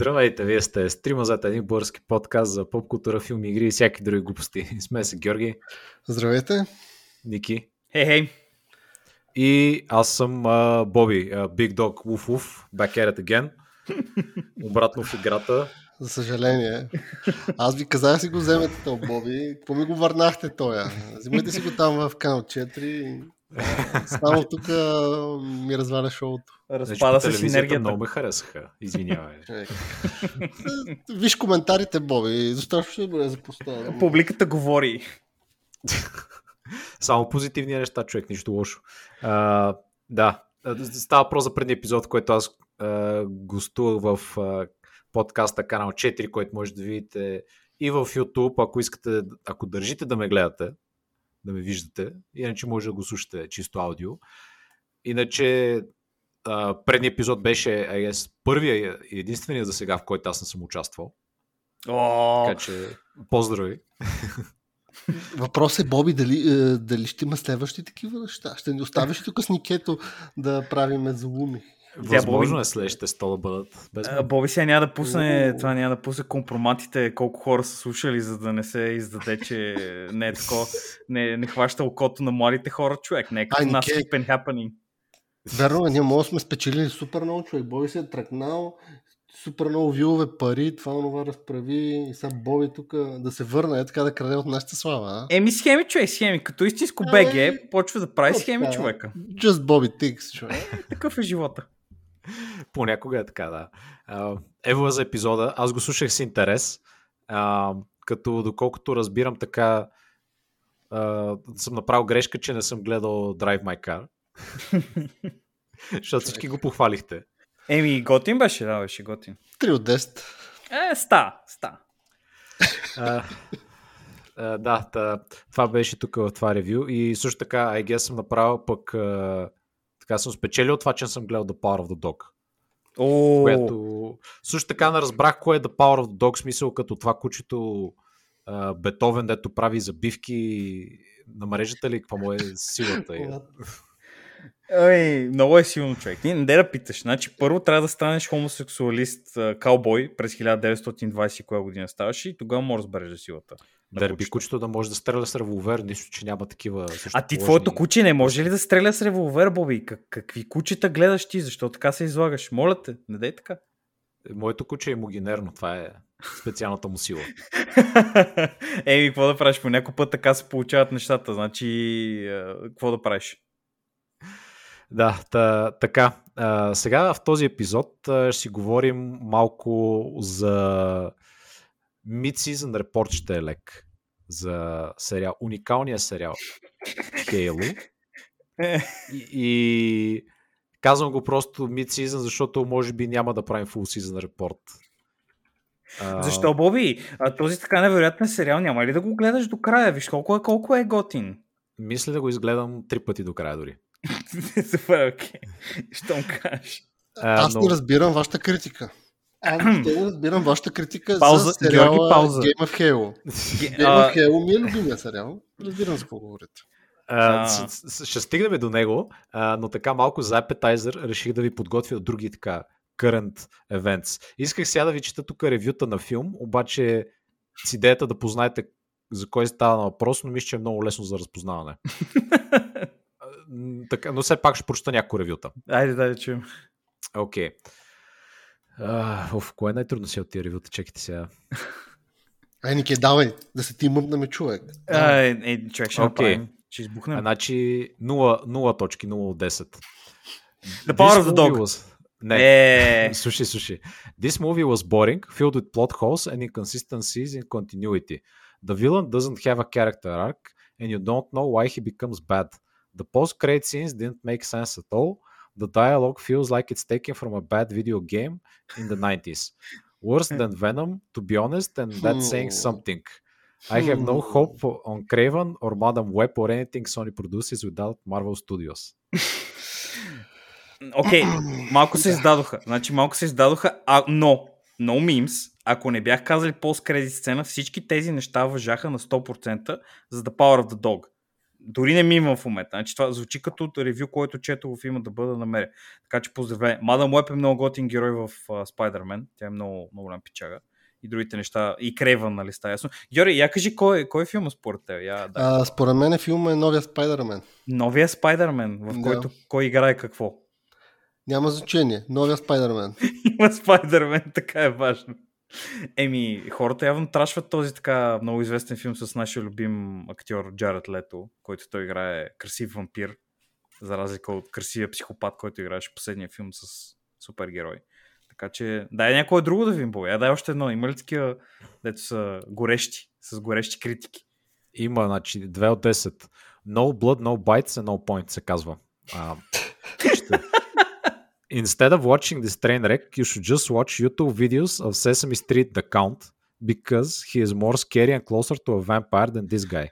Здравейте, вие сте стрима зад един български подкаст за поп култура, филми, игри и всяки други глупости. Сме се Георги. Здравейте. Ники. Хей, хей. И аз съм uh, Боби, uh, Big Dog Woof Woof, back at it again. Обратно в играта. За съжаление. Аз ви казах си го вземете то, Боби. Какво ми го върнахте тоя? Взимайте си го там в канал 4. Само тук ми разваля шоуто. Разпада се синергията. Много ме харесаха. Извинявай. Виж коментарите, Боби. Защо ще бъде запустено? Публиката говори. Само позитивни неща, човек, нищо лошо. А, да, става въпрос за предния епизод, който аз а, гостувах в а, подкаста Канал 4, който може да видите и в YouTube, ако искате, ако държите да ме гледате, да ме виждате, иначе може да го слушате чисто аудио. Иначе предният епизод беше guess, първия и единствения за сега, в който аз не съм участвал. О! Така че, поздрави! Въпрос е, Боби, дали, е, дали ще има следващи такива неща? Ще ни оставиш тук с Никето да правиме залуми? Възможно е следващите 100 да бъдат. Без... А, Боби сега няма да пусне, това няма да пусне компроматите, колко хора са слушали, за да не се издаде, че не е такова, не, не хваща окото на младите хора, човек, не е като нас keep happening. Верно, ние може сме спечелили супер много човек. Боби се е тръкнал, супер много вилове пари, това нова разправи и сега Боби тук да се върне, е така да краде от нашата слава. А? Еми схеми, човек, схеми. Като истинско БГ, почва да прави схеми човека. Just Bobby Tix, човек. Е, такъв е живота. Понякога е така, да. Ево за епизода. Аз го слушах с интерес. А, като доколкото разбирам така а, съм направил грешка, че не съм гледал Drive My Car. Защото всички го похвалихте. Еми, готин беше, да, беше готин. 3 от 10. Е, ста, ста. А, а, да, та, това беше тук в това ревю и също така, I guess съм направил пък а, така съм спечелил това, че съм гледал The Power of the Dog. О! Което също така не разбрах кое е The Power of the Dog, смисъл като това кучето а, Бетовен, дето прави забивки на мрежата ли, какво му е силата. Ой, много е силно човек. Не, не да питаш. Значи, първо трябва да станеш хомосексуалист, каубой през 1920 коя година ставаш и тогава може да разбереш за силата. Дърби кучето да може да стреля с револвер, нищо, че няма такива. А ти твоето куче не може ли да стреля с револвер, Боби? Как, какви кучета гледаш ти? Защо така се излагаш? Моля те, не дай така. Моето куче е могинерно, това е специалната му сила. Еми, какво да правиш? По някой път така се получават нещата. Значи, какво да правиш? Да, та, така. А, сега в този епизод а, ще си говорим малко за Mid-Season Report ще е лек. За сериал, уникалния сериал Halo. и, и казвам го просто Mid-Season, защото може би няма да правим Full Season Report. А... Защо, Боби? А, този така невероятен сериал няма ли да го гледаш до края? Виж колко е, колко е готин. Мисля да го изгледам три пъти до края дори. Супер, окей. Щом кажеш. Аз не разбирам вашата критика. Аз не разбирам вашата критика пауза, за сериала Георги, пауза. Game of Halo. Game of Halo ми е любимия сериал. Разбирам за какво говорите. Uh, ще стигнем до него, uh, но така малко за Appetizer реших да ви подготвя други така current events. Исках сега да ви чета тук ревюта на филм, обаче с идеята да познаете за кой става въпрос, но мисля, че е много лесно за разпознаване. така, но все пак ще прочета някои ревюта. Айде, да, чуем. Окей. Okay. Оф, кое е най-трудно си от тия ревюта? Чекайте сега. Ай, Нике, давай, да се ти мъпнаме човек. Ай, е, човек ще okay. направим. Ще избухнем. Значи 0, 0 точки, 0 от 10. The power of the dog. Was... Не, е... слушай, слушай. This movie was boring, filled with plot holes and inconsistencies in continuity. The villain doesn't have a character arc, and you don't know why he becomes bad. The post-credit scenes didn't make sense at all. The dialogue feels like it's taken from a bad video game in the 90s. Worse than Venom, to be honest, and that's saying something. I have no hope on Craven or Madam Web or anything Sony produces without Marvel Studios. Окей, okay, малко се издадоха. Значи малко се издадоха, а, но, no memes, ако не бях казали пост-кредит сцена, всички тези неща въжаха на 100% за The Power of the Dog. Дори не ми има в момента. Значи, това звучи като ревю, който чето в има да бъда намеря. Така че поздравление. Мадам Уеб е много готин герой в uh, Spider-Man. Тя е много, много голям пичага. И другите неща. И Крейвън, нали ста ясно. Георги, я кажи кой, кой е филма според теб? Я, да. а, според мен е филма е новия Spider-Man. Новия Spider-Man, в който да. кой играе какво? Няма значение. Новия Spider-Man. Има Spider-Man, така е важно. Еми, хората явно трашват този така много известен филм с нашия любим актьор Джаред Лето, който той играе красив вампир, за разлика от красивия психопат, който играеше последния филм с супергерой. Така че, дай някое друго да ви им Я дай още едно. Има ли такива, дето са горещи, с горещи критики? Има, значи, 2 от 10. No blood, no bites and no point се казва. А, ще, instead of watching this train wreck, you should just watch YouTube videos of Sesame Street the Count because he is more scary and closer to a vampire than this guy.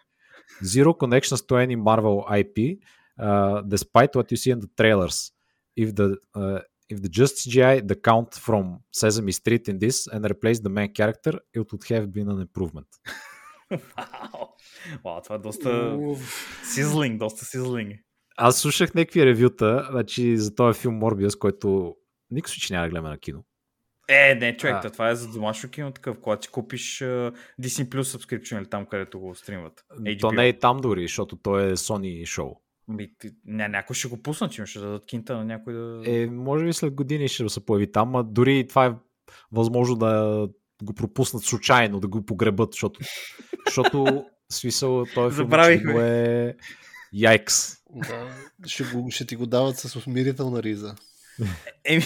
Zero connections to any Marvel IP, uh, despite what you see in the trailers. If the uh, if the just CGI the count from Sesame Street in this and replace the main character, it would have been an improvement. Вау, wow, това е доста сизлинг, доста сизлинг. Аз слушах някакви ревюта значи, за този филм Морбиус, който никой случай няма да гледаме на кино. Е, не, човек, а... това е за домашно кино такъв, когато си купиш uh, Disney Plus subscription или там, където го стримват. HBO. То не е там дори, защото то е Sony шоу. Би, не, някой ще го пуснат, че ще дадат кинта на някой да... Е, може би след години ще се появи там, а дори това е възможно да го пропуснат случайно, да го погребат, защото, защото смисъл, той филм, е Яйкс. Да, ще, го, ще ти го дават с усмирителна риза. Еми,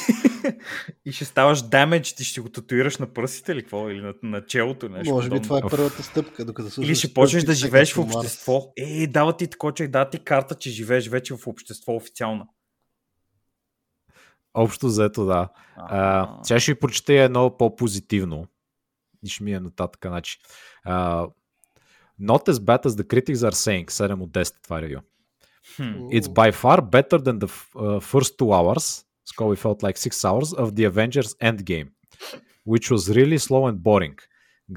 и ще ставаш дамедж, ти ще го татуираш на пръстите или какво? Или на, на челото? Нещо Може би това е първата стъпка. Докато или ще почнеш да живееш в общество. Е, дава ти такова, че дава ти карта, че живееш вече в общество официално. Общо заето, да. А, сега ще ви прочета едно по-позитивно. И ще ми е нататък. Значи. Uh, Not as bad as the critics are saying. 7 от 10 това ревю. Hmm. It's by far better than the uh, first two hours. Scully felt like six hours of the Avengers Endgame, which was really slow and boring.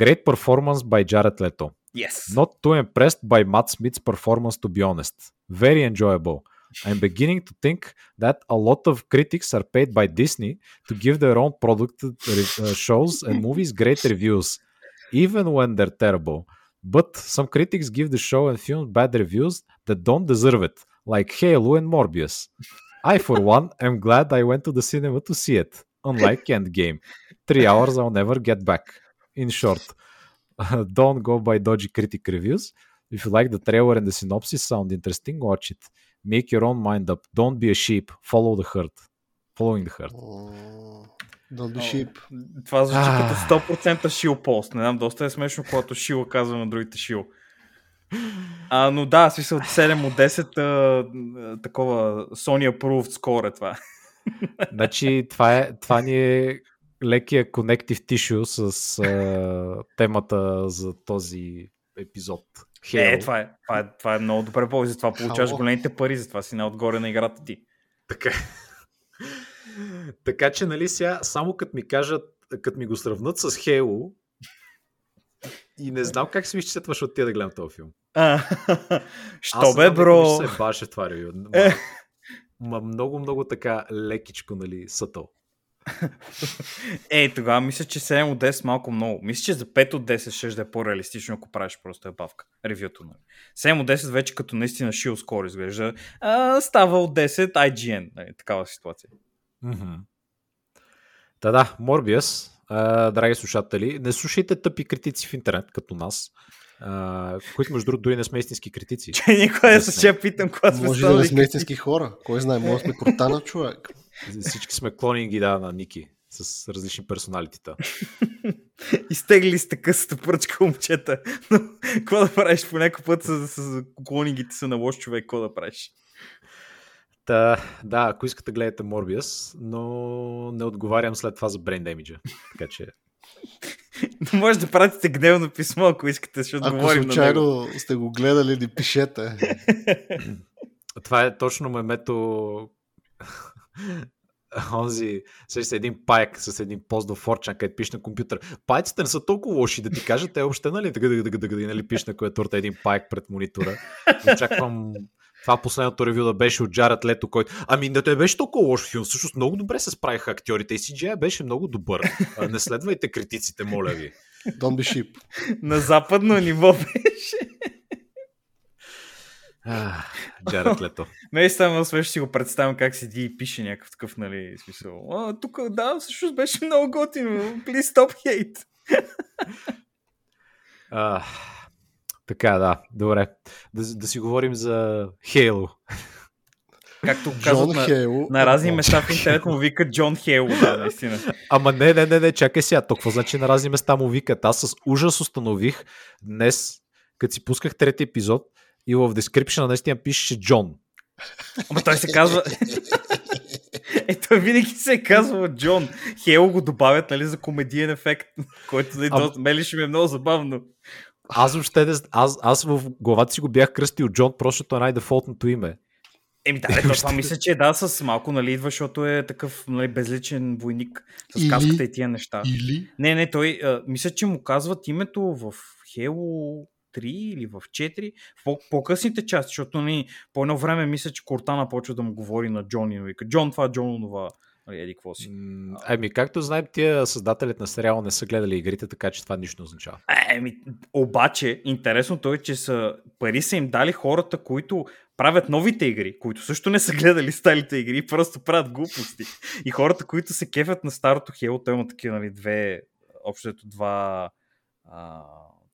Great performance by Jared Leto. Yes. Not too impressed by Matt Smith's performance, to be honest. Very enjoyable. I'm beginning to think that a lot of critics are paid by Disney to give their own product uh, shows and movies great reviews, even when they're terrible. But some critics give the show and film bad reviews that don't deserve it, like Halo and Morbius. I, for one, am glad I went to the cinema to see it, unlike Endgame. Three hours I'll never get back. In short, don't go by dodgy critic reviews. If you like the trailer and the synopsis sound interesting, watch it. Make your own mind up. Don't be a sheep. Follow the herd. Following the herd. Oh. Be sheep. Това звучи като 100% шил пост. Не знам, доста е смешно, когато шил казва на другите шил. А, но да, смисъл 7 от 10 а, такова Sony approved score е това. Значи това, е, това ни е лекия connective tissue с а, темата за този епизод. Halo. Е, това е, това е, това е много добре повод, затова получаваш големите пари, затова си най-отгоре на играта ти. Така така че, нали, сега, само като ми кажат, като ми го сравнат с Хейло, и не знам как се изчетваш от тия да гледам този филм. Що бе, бро? Аз се баше това ревю. Ма, ма много, много така лекичко, нали, сътъл. Ей, тогава мисля, че 7 от 10 малко много. Мисля, че за 5 от 10 ще да е по-реалистично, ако правиш просто е бавка. Ревюто. Нали. 7 от 10 вече като наистина шил скоро изглежда. А, става от 10 IGN. Нали, такава ситуация. Mm-hmm. Та да, Морбиус, драги слушатели, не слушайте тъпи критици в интернет, като нас, а, които между другото дори не сме истински критици. Че никой не се че питам, когато сме Може да не сме истински хора. Кой знае, може сме крутана човек. Всички сме клонинги, да, на Ники с различни персоналитета. Изтегли сте късата пръчка, момчета. Но какво да правиш по някой път с, с клонингите са на лош човек, какво да правиш? Та, да, ако искате гледате Morbius, но не отговарям след това за Brain Damage. Така че... Но може да пратите гневно писмо, ако искате, ще отговорим ако случайно на него. сте го гледали, ни пишете. това е точно мемето онзи, се един пайк с един пост до Форчан, където пише на компютър. Пайците не са толкова лоши да ти кажат, те въобще нали, да, нали пише на клавиатурата един пайк пред монитора. Очаквам това последното ревю да беше от Джаред Лето, който... Ами не той беше толкова лош филм. Всъщност много добре се справиха актьорите и CGI беше много добър. Не следвайте критиците, моля ви. Don't be sheep. На западно ниво беше. Джаред Лето. Ме е станало смешно си го представям как седи и пише някакъв такъв, нали, смисъл. А, тук, да, всъщност беше много готино. Please stop hate. а, така, да, добре. Да, да си говорим за Хейло. Както казват на, на разни места в интернет му викат Джон Хейл, да, наистина. Ама не, не, не, не, чакай сега, толкова значи на разни места му викат. Аз с ужас установих днес, като си пусках трети епизод, и в description наистина пише Джон. Ама той се казва... Ето винаги се е казва Джон. Хейл го добавят нали, за комедиен ефект, който да а... мели ще ми е много забавно. Аз въобще аз, аз в главата си го бях кръстил Джон, просто е най-дефолтното име. Еми да, ето, това мисля, че е да, с малко, нали, идва, защото е такъв нали, безличен войник с или, каската и тия неща. Или? Не, не, той, а, мисля, че му казват името в Хело 3 или в 4, в по-късните части, защото нали, по едно време мисля, че Кортана почва да му говори на Джон и вика, Джон това, Джон това. Нали, еди, какво си? Ами, както знаем, тия създателите на сериала не са гледали игрите, така че това нищо не означава. Еми, обаче, интересното е, че са, пари са им дали хората, които правят новите игри, които също не са гледали старите игри и просто правят глупости. И хората, които се кефят на старото Halo, той има такива, нали, две, общото два а,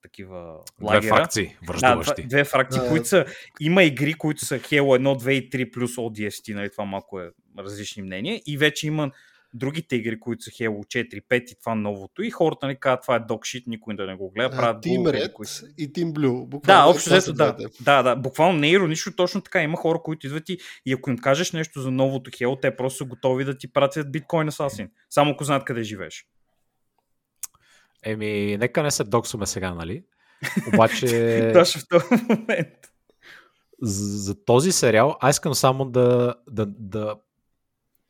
такива лагера. Две фракции, връждуващи. Да, две фракции, които са... Има игри, които са Halo 1, 2 и 3 плюс ODST, нали, това малко е различни мнения. И вече има другите игри, които са Halo 4, 5 и това новото. И хората нали, казват, това е докшит, никой да не го гледа. Правят Team Red кои... и Team Blue. Буквално, да, общо взето, да, да, да. Буквално не е иронично, точно така. Има хора, които идват и, и ако им кажеш нещо за новото Halo, те просто са готови да ти пратят биткоин асасин. Само ако знаят къде живееш. Еми, нека не се доксваме сега, нали? Обаче... Точно в този момент. За, за този сериал, аз искам само да, да, да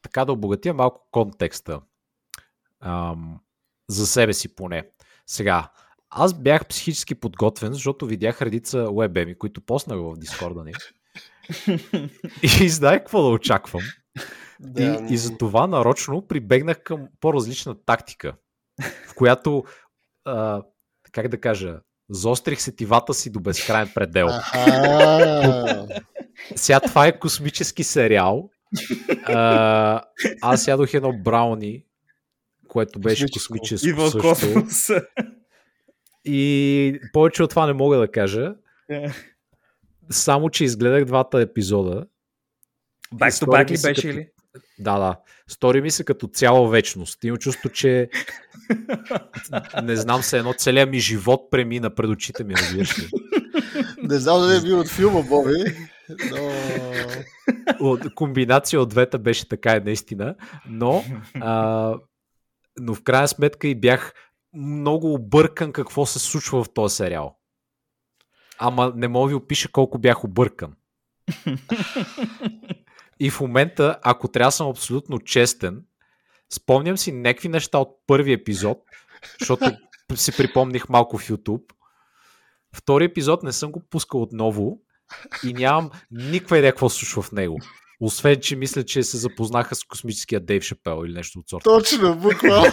така да обогатя малко контекста. Ам, за себе си поне. Сега, аз бях психически подготвен, защото видях редица уебеми, които поснах в Дискорда ни. и знаех какво да очаквам. Да, и, и за това нарочно прибегнах към по-различна тактика, в която, а, как да кажа, заострих сетивата си до безкрайен предел. Сега това е космически сериал. А, аз ядох едно брауни, което беше космическо и в също. И повече от това не мога да кажа. Само, че изгледах двата епизода. Back to back ли беше като... ли? Да, да. Стори ми се като цяла вечност. Имам чувство, че не знам се, едно целият ми живот премина пред очите ми, разбираш ли. Не знам да е бил от филма, Боби, но... Комбинация от двете беше така е наистина, но, а, но в крайна сметка и бях много объркан какво се случва в този сериал. Ама не мога ви опиша колко бях объркан. И в момента, ако трябва да съм абсолютно честен, спомням си някакви неща от първи епизод, защото си припомних малко в YouTube. Втори епизод не съм го пускал отново и нямам никаква идея какво случва в него. Освен, че мисля, че се запознаха с космическия Дейв Шапел или нещо от сорта. Точно, буквално.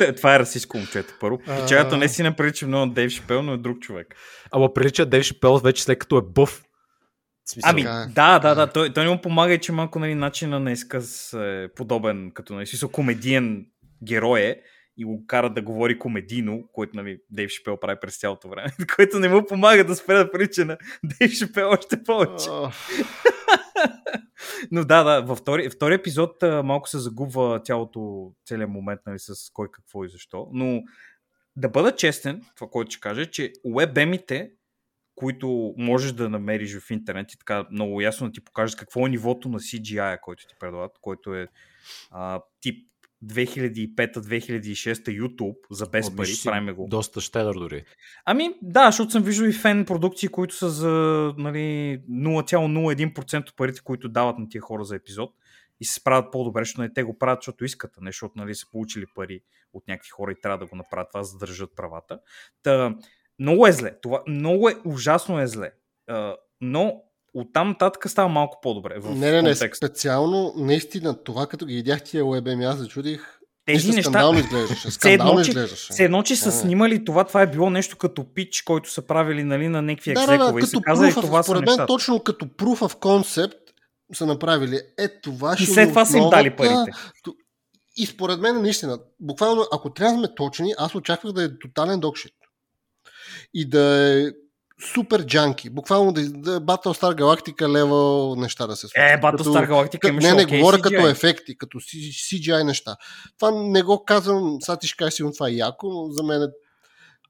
Е, това е расистско момчето, първо. Печалято не си не прилича много на Дейв Шапел, но е друг човек. Ама прилича Дейв Шапел вече след като е бъв. Смисъл, ами, е. да, да, да. Той, той не му помага, че малко нали, начина на изказ е подобен, като нали, смисъл, комедиен герой е и го кара да говори комедийно, което нали, Дейв Шипел прави през цялото време, което не му помага да спре да прилича на Дейв Шипел още повече. Oh. Но да, да, във втори, втори епизод а, малко се загубва цялото, целият момент нали, с кой какво и защо. Но да бъда честен, това, което ще кажа, че уебемите които можеш да намериш в интернет и така много ясно да ти покажат какво е нивото на CGI, който ти предлагат, който е а, тип 2005-2006 YouTube за без О, пари, правим го. Доста щедър дори. Ами да, защото съм виждал и фен продукции, които са за нали, 0,01% от парите, които дават на тия хора за епизод. и се справят по-добре, защото не те го правят, защото искат, не защото нали, са получили пари от някакви хора и трябва да го направят това, за да държат правата. Та, много е зле. Това много е ужасно е зле. А, но оттам нататък става малко по-добре. В не, не, не, контекст. специално, наистина, това като ги видях тия уебеми, аз зачудих. Тези неща- Скандално изглеждаше. Скандално изглеждаше. Все едно, че са А. снимали това, това е било нещо като пич, който са правили нали, на някакви Да, да, да, екзекове и са като казали of, това са според мен нещата. точно като proof of concept са направили е това И ще след ни това са им дали парите. И според мен наистина, буквално, ако трябва да сме точни, аз очаквах да е тотален докшит. И да е супер джанки. Буквално да, да е Battlestar Galactica level неща да се случват. Е, Battlestar Galactica Като, имаше не, не, окей говоря CGI. като ефекти, като CGI неща. Това не го казвам, сега ти ще кажеш това е яко, но за мен е...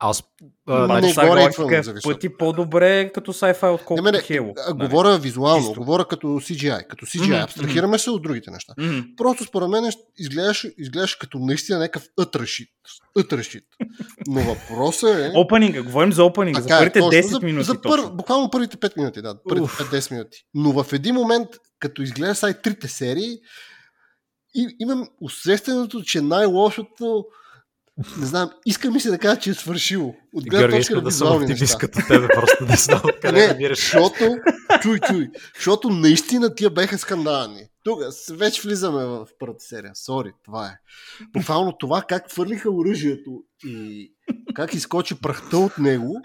Аз Не а, Battlestar го е в пъти по-добре като sci-fi, Не, отколкото мене, Halo. а, нали? говоря визуално, Чисто. говоря като CGI. Като CGI, Мгм, абстрахираме се от другите неща. Мгм. Просто според мен изглеждаш, изглеждаш като наистина някакъвътрешит.Ътрешит. Но въпросът е... Опенинга, говорим за опенинга, за е, първите точно, 10 за, минути За пър, буквално първите 5 минути, да. Първите Уф. 5-10 минути. Но в един момент, като изглежда са и трите серии, и, имам усещането, че най-лошото не знам, иска ми се да кажа, че е свършило. От гледна точка искам на да съм неща. като тебе, просто не знам къде Не, намираш. защото, чуй, чуй, защото наистина тия беха скандални. Тук вече влизаме в първата серия. Сори, това е. Буквално това как хвърлиха оръжието и как изкочи прахта от него,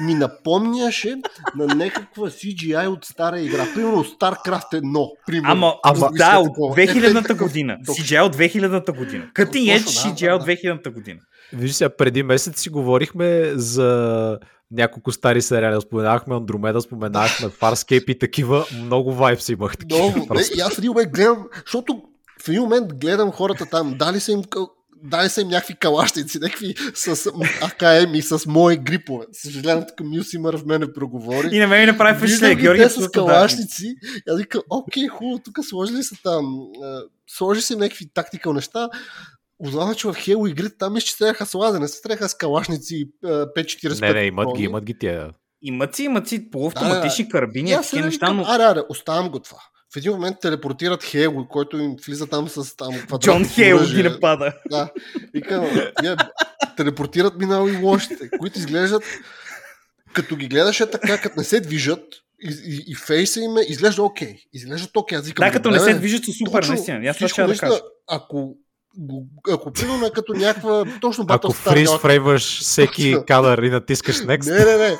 ми напомняше на някаква CGI от стара игра. Примерно StarCraft 1. Примерно. Ама, Ама- да, от такова. 2000-та Е, година. CGI от 2000-та година. Cutting Edge CGI от да. 2000-та година. Виж сега, преди месец си говорихме за няколко стари сериали. Споменахме Андромеда, споменахме Farscape и такива. Много вайбс имах. Такива, Много. Не, и аз в един момент гледам, защото в един момент гледам хората там, дали са им дали са им някакви калащици, някакви с АКМ и с мои грипове. Съжалявам, тук Мюсимър в мене проговори. И на мен ми направи впечатление. ги Георги те е с абсолютно да. калашници. И аз викам, окей, хубаво, тук сложили са там. а, Сложи се някакви тактикал неща. Узнавам, че в Хело игрите там изчисляваха с лазер, не се стреляха с калашници и, а, 5-45 Не, не, имат ги, имат ги тия. Имат си, имат си полуавтоматични карабини, И аз такива неща, но Аре, аре, оставам го това. В един момент телепортират Хело, който им влиза там с там Джон Хейл ги напада. Да. Викам, тия телепортират минало и лошите, които изглеждат като ги гледаш е така, като не се движат и, и, и фейса им е, изглежда окей. Изглеждат окей. Аз викам, Да, като не се движат са супер, наистина. Аз това ще да кажа. Ако, ако примерно е като някаква точно Ако Battlestar фриз фрейваш всеки кадър и натискаш Next, Не, не, не.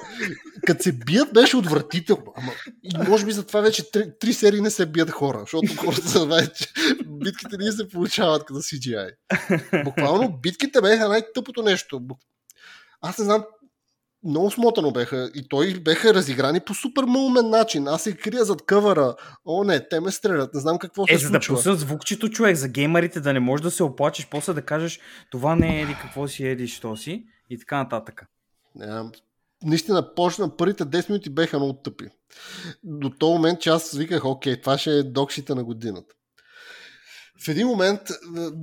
Като се бият беше отвратително. Ама, и може би затова вече три, три серии не се бият хора, защото хората са вече битките не се получават като CGI. Буквално битките беха най-тъпото нещо. Аз не знам, много смотано беха и той беха разиграни по супер малумен начин. Аз се крия зад къвъра. О, не, те ме стрелят. Не знам какво се Е, за да случва. пуснат звукчето, човек, за геймерите да не можеш да се оплачеш, после да кажеш това не е еди какво си, еди що си и така нататък. Не, знам. наистина, почна, първите 10 минути беха много тъпи. До този момент, че аз виках, окей, това ще е докшите на годината. В един момент е,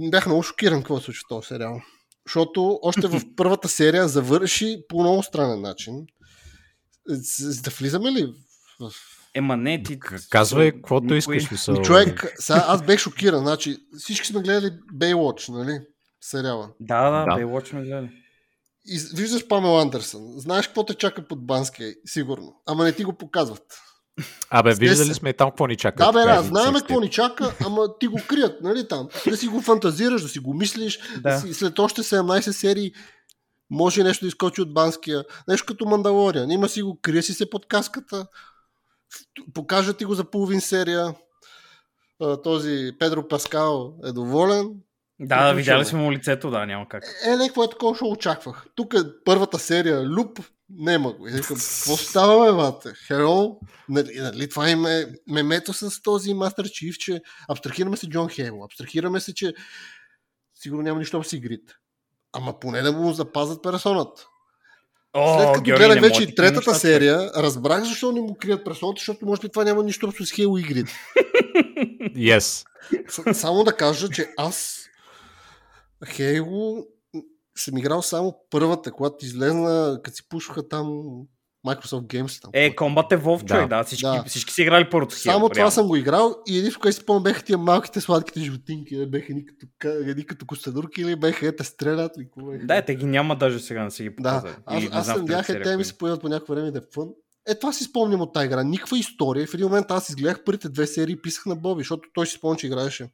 бях много шокиран какво се случва в този сериал. Защото още в първата серия завърши по много странен начин. Да влизаме ли в... Ема не, ти... казвай каквото Никой- искаш. Мисъл. Ми, човек, сега аз бех шокиран. Значи, всички сме гледали Baywatch, нали? Сериала. Да, да, Да. да. Baywatch сме гледали. И виждаш Памел Андерсън. Знаеш какво те чака под Банския, сигурно. Ама не ти го показват. Абе, виждали сме и там какво ни чака. Да, бе, да, знаем какво ни чака, ама ти го крият, нали там. Да си го фантазираш, да си го мислиш, да. Да. си, след още 17 серии може нещо да изкочи от банския. Нещо като Мандалориан. Има си го, крие си се под каската, покажа ти го за половин серия. Този Педро Паскал е доволен. Да, да, видяли сме му лицето, да, няма как. Е, не, какво е такова, очаквах. Тук е първата серия, Люп, нема го. И викам, какво става, бе, бате? Хело? Нали, нали, това им е мемето с този Мастер Чиф, че абстрахираме се Джон Хейл, абстрахираме се, че сигурно няма нищо с игрите. Ама поне да му запазят персоната. О, След като Георги, гледах вече и третата нещата. серия, разбрах защо не му крият персоната, защото може би това няма нищо общо с Хейл игрите. Yes. Само да кажа, че аз Хейло съм играл само първата, когато излезна, като си пушваха там Microsoft Games. Там, Е, Combat Evolved, Да. човек, да. Всички, Да. всички си играли първото Halo, Само това реално. съм го играл и един, в който си спомням, беха тия малките сладките животинки, не беха едни като, ка- едни като костенурки или беха ете стрелят. И какво беха. Да, те ги няма даже сега да си ги да. показали. Аз, аз съм бяха, серия те ми се появят по някакво време да е фън. Е, това си спомням от тази игра. Никаква история. В един момент аз изгледах първите две серии и писах на Боби, защото той си спомня, че играеше.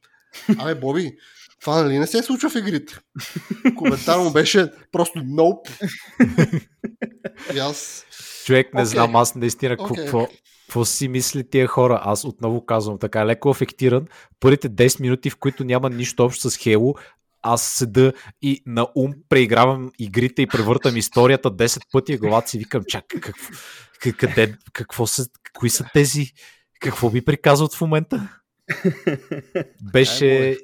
Абе, Боби, това нали не се случва в игрите? Коментар му беше просто nope. И аз... Човек, не Окей. знам аз наистина какво, Окей. какво, какво си мисли тия хора. Аз отново казвам така, леко афектиран. Първите 10 минути, в които няма нищо общо с Хело, аз седа и на ум преигравам игрите и превъртам историята 10 пъти и главата си викам, чакай, какво, къде, какво са, кои са тези, какво ми приказват в момента? Беше...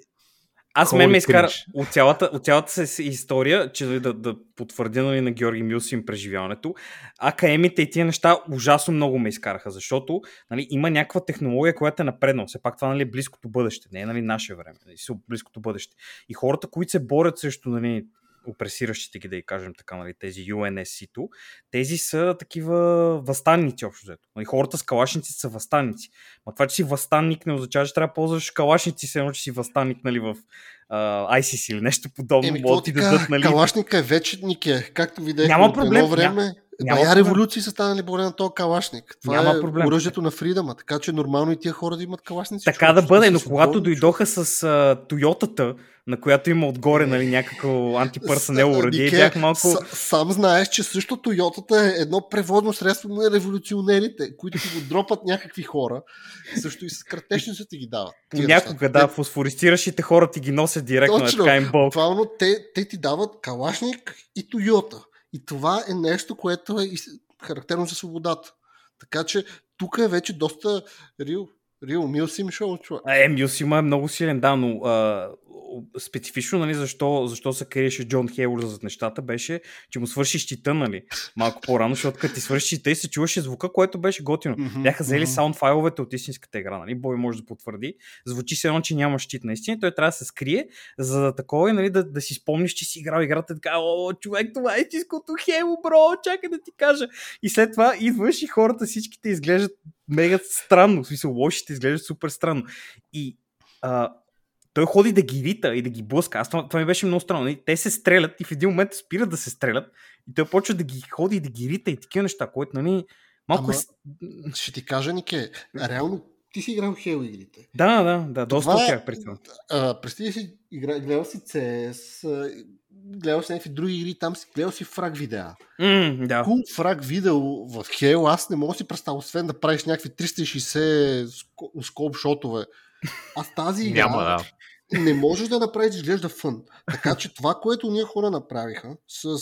Аз мен ме изкара от цялата, от цялата се си история, че да, да потвърдя нали, на Георги Милсин преживяването, АКМ-ите и тия неща ужасно много ме изкараха, защото нали, има някаква технология, която е напреднала. Все пак това нали, е близкото бъдеще, не е нали, наше време, нали, близкото бъдеще. И хората, които се борят срещу нали, опресиращите ги, да ги кажем така, нали, тези UNSC-то, тези са такива възстанници общо взето. Нали, хората с калашници са възстанници. Ма това, че си възстанник не означава, че трябва да ползваш калашници, все едно, че си възстанник нали, в uh, ISIS или нещо подобно. Еми, могат ти да дадат, нали? Калашника е вечетник е. Както видяхме Няма проблем, едно ня- време. Няма Бая революции са станали благодарение на този калашник. Това Няма е проблем. оръжието на фридъма, така че нормално и тия хора да имат калашници. Така човек, да бъде, но когато човек. дойдоха с а, Тойотата, на която има отгоре нали, някакво антипърсонело С- урадие, Нике, бях малко... с- сам знаеш, че също Тойотата е едно преводно средство на революционерите, които ти го дропат някакви хора. Също и с картечници ти ги дават. Понякога, да, Те- фосфористиращите хора ти ги носят директно, е Точно. така им бълк. Буквално те, те ти дават калашник и Тойота. И това е нещо, което е характерно за свободата. Така че тук е вече доста рил, рил мил сим шоу, човек. Е, Мюсима е много силен, да, но а, специфично, нали, защо, защо се криеше Джон Хейлор за нещата, беше, че му свърши щита, нали, малко по-рано, защото като ти свърши щита и се чуваше звука, което беше готино. Мгм, Бяха взели мгм. саунд файловете от истинската игра, нали, Бой може да потвърди. Звучи се едно, че няма щит наистина, той трябва да се скрие, за да такова и нали, да, да си спомниш, че си играл играта, така, о, човек, това е истинското Хейло, бро, чакай да ти кажа. И след това идваш и хората всичките изглеждат мега странно, в смисъл, лошите изглеждат супер странно. И а, той ходи да ги рита и да ги блъска. Аз това, това ми беше много странно. Те се стрелят и в един момент спират да се стрелят и той почва да ги ходи и да ги рита и такива неща, което, нали, малко Ама- е... Ще ти кажа, Нике, реално ти си играл Хейл игрите. Да, да, да, доста от е- тях. А, представи си, игра, гледал си CS, гледал си някакви други игри, там си гледал си фраг видеа. М, да. Кул фраг видео в Хейл, аз не мога да си представя, освен да правиш някакви 360 ско- скоп шотове. Аз тази игра Няма, да. не можеш да направиш да изглежда фън. Така че това, което ние хора направиха с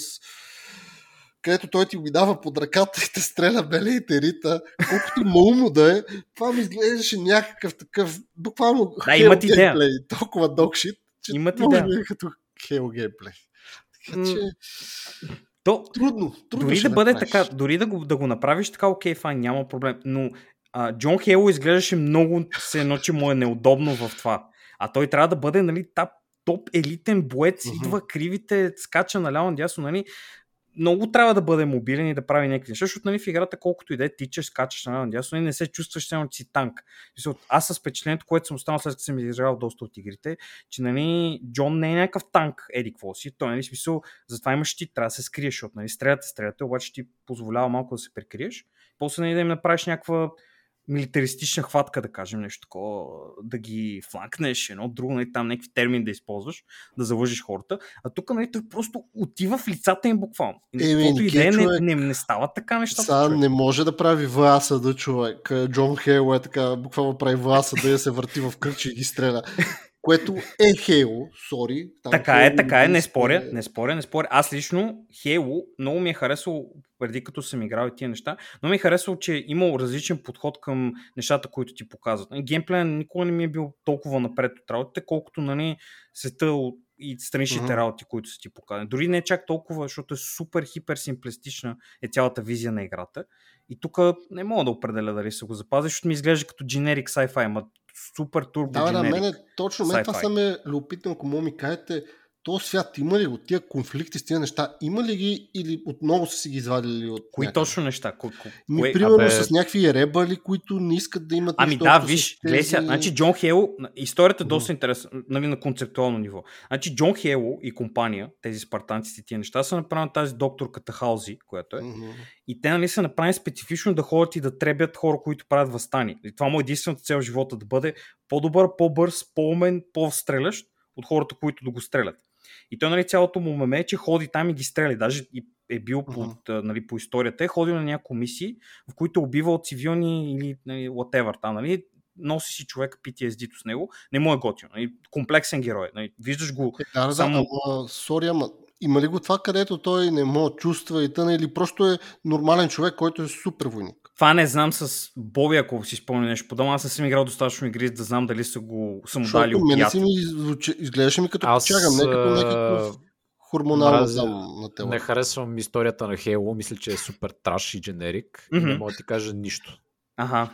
където той ти го дава под ръката и те стреля беле и те рита, колкото малумно да е, това ми изглеждаше някакъв такъв, буквално Да, имат идея. геймплей, толкова докшит, че Имат много идея. е като Halo геймплей. Така че То, трудно, трудно дори да бъде направиш. така, дори да го, да го направиш така, окей, файн, няма проблем. Но а, Джон Хейло изглеждаше много се едно, че му е неудобно в това. А той трябва да бъде, нали, тап, топ елитен боец, Мгм. идва кривите, скача наляво надясно, нали. Много трябва да бъде мобилен и да прави някакви неща, защото нали, в играта колкото и да е, тичаш, скачаш наляво надясно и не се чувстваш само, че си танк. Аз с впечатлението, което съм останал след като съм изиграл доста от игрите, че нали, Джон не е някакъв танк, еди какво си. Той, нали, смисъл, затова имаш щит, трябва да се скриеш, защото нали, стреляте, стреляте, обаче ти позволява малко да се прикриеш. После нали, да им направиш някаква милитаристична хватка, да кажем, нещо такова, да ги фланкнеш, едно друго, нали, там някакви термини да използваш, да залъжиш хората. А тук нали, той просто отива в лицата им буквално. И Еми, и да е, не, човек. не, не става така нещата. Сега не може да прави власа да човек. Джон Хейл е така, буквално прави власа да я се върти в кръче и ги стреля. Което е Хейл, сори. Така Halo е, така е, не споря, не споря, не споря. Аз лично Halo много ми е харесал, преди като съм играл и тия неща, но ми е харесал, че е имал различен подход към нещата, които ти показват. Нали, Геймплея никога не ми е бил толкова напред от работите, колкото нали, света и страничните Мгм. работи, които са ти показани. Дори не е чак толкова, защото е супер хипер симплистична е цялата визия на играта. И тук не мога да определя дали се го запазя, защото ми изглежда като generic sci-fi, ама супер турбо Да, бе, на generic. мен точно мен това са ме любопитно, ако мога ми кажете то свят има ли го? Тия конфликти с тия неща, има ли ги или отново са си ги извадили от Кои някъде? точно неща? Ко, ко, Ми, кое? примерно Абе- с някакви ребали, които не искат да имат Ами да, виж, гледай сега, тези- значи Джон Хейл, историята е Мгм. доста интересна, нали, на концептуално ниво. Значи Джон Хейл и компания, тези спартанците, тия неща, са направили тази докторката Халзи, която е. Мгм. И те нали са направени специфично да ходят и да требят хора, които правят възстани. И това му е единствената цел в живота да бъде по-добър, по-бърз, по-умен, по-стрелящ от хората, които да го стрелят. И той, нали, цялото му меме е, че ходи там и ги стреля. Даже и е бил по, Мгм. а, нали, по историята, е ходил на някакви мисии, в които е убивал цивилни или нали, whatever там, нали, носи си човек PTSD-то с него, не му е готино. Нали, комплексен герой. Нали, виждаш го, Е, да, да, Само- ама, сори, ама има ли го това, където той не може чувства и тъна, или просто е нормален човек, който е супер войник? Това не знам с Боби, ако си спомня нещо подобно. Аз не съм играл достатъчно игри, за да знам дали са го са му дали мене опият. си ми изглеждаше ми като Аз, чагам, не като някакъв хормонална мразя- на тело. Не харесвам историята на Хейло, мисля, че е супер траш и дженерик. И Мгм. не мога да ти кажа нищо. Ага.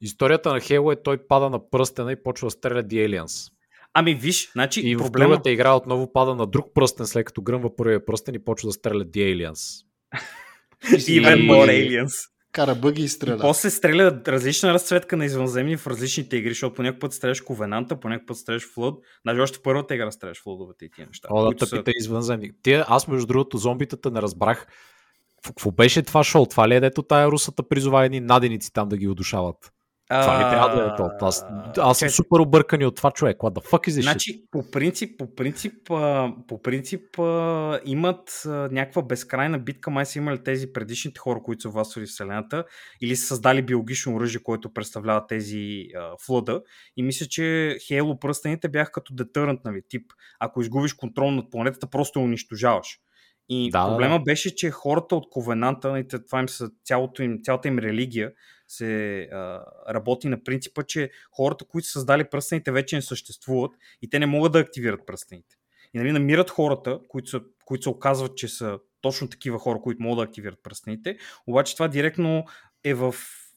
Историята на Хейло е той пада на пръстена и почва да стреля The Aliens. Ами виж, значи И в проблема... другата игра отново пада на друг пръстен, след като гръмва първия пръстен и почва да стреля The Aliens. Even И- more aliens. Кара бъги и И стреля. после стреля различна разцветка на извънземни в различните игри, защото по някакъв път стреляш Ковенанта, по някакъв път стреляш Флъд. Даже още в първата игра стреляш Флъдовете и тия неща. О, да които са- тъпите извънземни. Тия, аз между другото зомбитата не разбрах. Какво- Какво беше това шоу? Това ли е дето тая русата призова едни наденици там да ги удушават? Това ли трябва да е то? Аз, аз съм супер объркан от това човек. What the fuck is this? Значи, по принцип, по принцип, по принцип имат някаква безкрайна битка, май са имали тези предишните хора, които са властвали в Вселената, или са създали биологично оръжие, което представлява тези а, флъда. И мисля, че Хейло пръстените бяха като детърнт, нали, тип, ако изгубиш контрол над планетата, просто я унищожаваш. И Да, проблема да. беше, че хората от Ковенанта, нали, това им са, цялото им, цялата им религия се а, работи на принципа, че хората, които са създали пръстените, вече не съществуват и те не могат да активират пръстените. И нали, намират хората, които, са, които се оказват, че са точно такива хора, които могат да активират пръстените, обаче това директно е в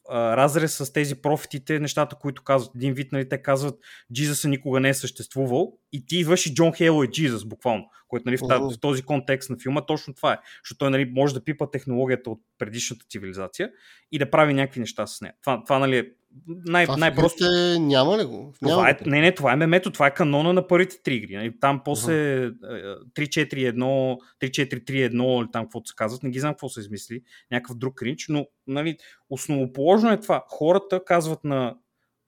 а, разрез с тези профитите, нещата, които казват. Един вид, нали, те казват, Джизъс никога не е съществувал и ти идваш и Джон Хейло е Джизъс, буквално. Което нали, в, тази, в този контекст на филма точно това е. Защото той нали, може да пипа технологията от предишната цивилизация и да прави някакви неща с нея. Това, това нали, е най- Това най-просто. игрите няма ли го? Това Няма е, го. не, не, това е мемето, това е канона на първите три игри. Нали? Там после е, 3-4-1, 3-4-3-1 или там каквото се казват, не ги знам какво са измисли, някакъв друг кринч, но нали, основоположно е това. Хората казват на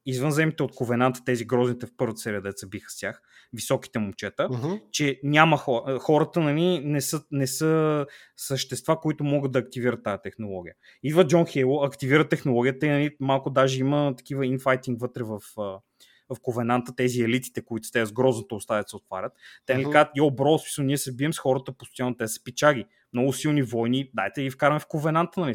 извънземните от Ковенанта, тези грозните в първата серия, деца биха с тях, високите момчета, Мгм. че няма хора, хората нали, не, са, не са същества, които могат да активират тази технология. Идва Джон Хейло, активира технологията и нали, малко даже има такива инфайтинг вътре в, в Ковенанта, тези елитите, които с тези с грозното оставят се отварят. Те Мгм. казват, йо, бро, смисъл, ние се бием с хората постоянно, те са пичаги. Много силни войни, дайте ги вкараме в Ковенанта, нали?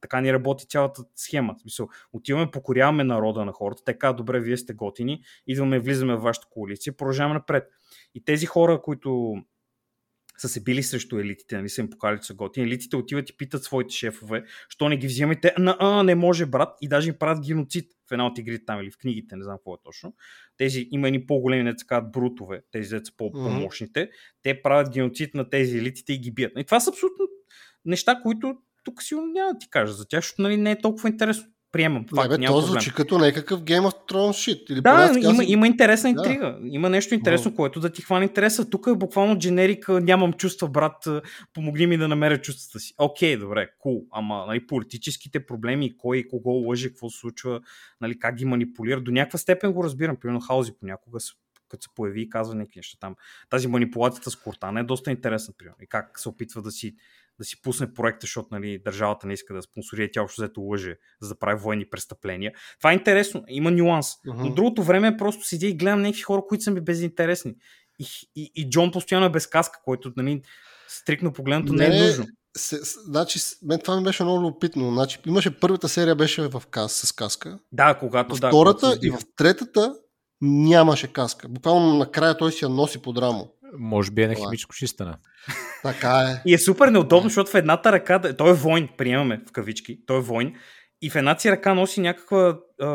Така ни работи цялата схема. Смисъл, отиваме, покоряваме народа на хората, те казват, добре, вие сте готини, идваме, влизаме в вашата коалиция, продължаваме напред. И тези хора, които са се били срещу елитите, нали са им покали, че са готини. Елитите отиват и питат своите шефове, що не ги взимате. На, а, не може, брат. И даже им правят геноцид в една от игрите там или в книгите, не знам какво е точно. Тези има едни по-големи, не така брутове, тези деца по- Мгм. по-мощните. Те правят геноцид на тези елитите и ги бият. И това са абсолютно неща, които тук сигурно няма да ти кажа за тях, защото нали, не е толкова интересно. Приемам. Не, Факт, бе, то звучи като някакъв Game of Thrones shit. Или Да, има, казвам- има интересна Да. интрига. Има нещо интересно, което да ти хване интереса. Тук е буквално дженерик, а, нямам чувства, брат, помогни ми да намеря чувствата си. Окей, добре, кул. Cool. Ама нали, политическите проблеми, кой кого лъже, какво се случва, нали, как ги манипулира, до някаква степен го разбирам. Примерно Хаузи понякога се като се появи и казва някакви неща там. Тази манипулацията с Кортана е доста интересна, примерно. И как се опитва да си, да си пусне проекта, защото нали, държавата не иска да спонсорира, тя общо взето лъже, за да прави военни престъпления. Това е интересно, има нюанс. Мгм. Но другото време е просто седя и гледам някакви хора, които са ми безинтересни. И, и, и Джон постоянно е без каска, което нали, стрикно погледнато не, Не, е нужно. Се, значи, мен това ми беше много любопитно. Значи, имаше първата серия беше в кас, с каска. Да, когато В да. втората когато и в третата нямаше каска. Буквално накрая той си я носи под рамо. Може би е на е. химическо чистене. Така е. И е супер неудобно, защото в едната ръка, той е войн, приемаме в кавички, той е войн, и в едната си ръка носи някаква, а,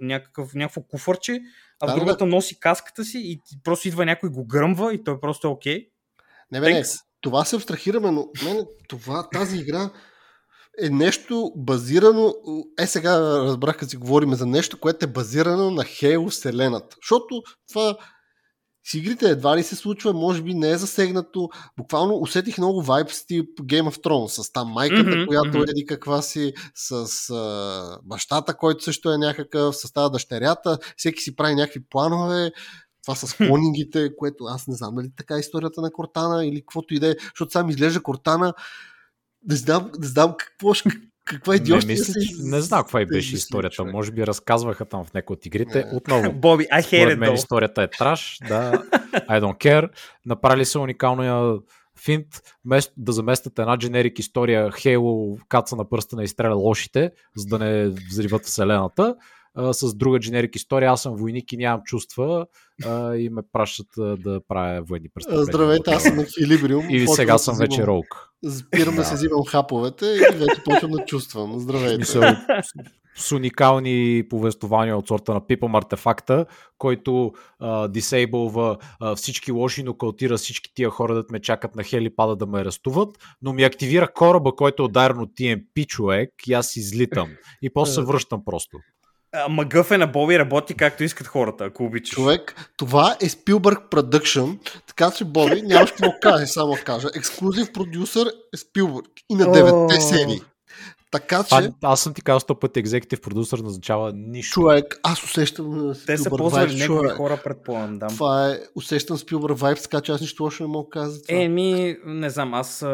някакъв, някакво куфърче, а да, другата носи каската си и просто идва някой го гръмва и той просто е окей. Okay. Не, бе, не, това се абстрахираме, но мен, това, тази игра е нещо базирано. Е, сега разбрах, като си говорим за нещо, което е базирано на Хейл Вселената. Защото това с игрите едва ли се случва, може би не е засегнато. Буквално усетих много вайбс тип Game of Thrones, с там майката, mm-hmm, която mm-hmm. еди каква си, с а, бащата, който също е някакъв, с тази дъщерята, всеки си прави някакви планове. Това с клонингите, което аз не знам дали така е историята на Кортана или каквото и да е, защото сам изглежда Кортана не знам, не знам какво, каква идиотска не, мисля, не знам каква и беше историята. Човек. Може би разказваха там в някои от игрите. Отново, Боби, I hate мен историята е траш. Да, I don't care. Направили са уникалния финт, вместо да заместят една дженерик история Хейло каца на пръста на изстреля лошите, за да не взриват вселената а, с друга дженерик история. Аз съм войник и нямам чувства а, и ме пращат а, да правя военни престъпления. Здравейте, аз съм Еквилибриум. И сега съм вече Роук. Спирам да се взимам хаповете и вече почвам да чувствам. Здравейте. Мисъл, с уникални повествования от сорта на Пипам артефакта, който дисейбълва всички лоши, но калтира всички тия хора да ме чакат на хелипада да ме арестуват, но ми активира кораба, който е ударен от TMP човек и аз излитам. И после се връщам просто. Магъф е на Боби работи както искат хората, ако обичаш. Човек, това е Spielberg Production, така че Боби нямаш какво каже, само кажа. Ексклюзив продюсър е Spielberg и на 9 серии. Така че... А, аз съм ти казал сто пъти, екзекутив продусър назначава нищо. Човек, аз усещам Те са ползвали някои хора, предполагам, да. Това е, усещам Spielberg Vibes, така че аз нищо лошо не мога да кажа. Е, ми, не знам, аз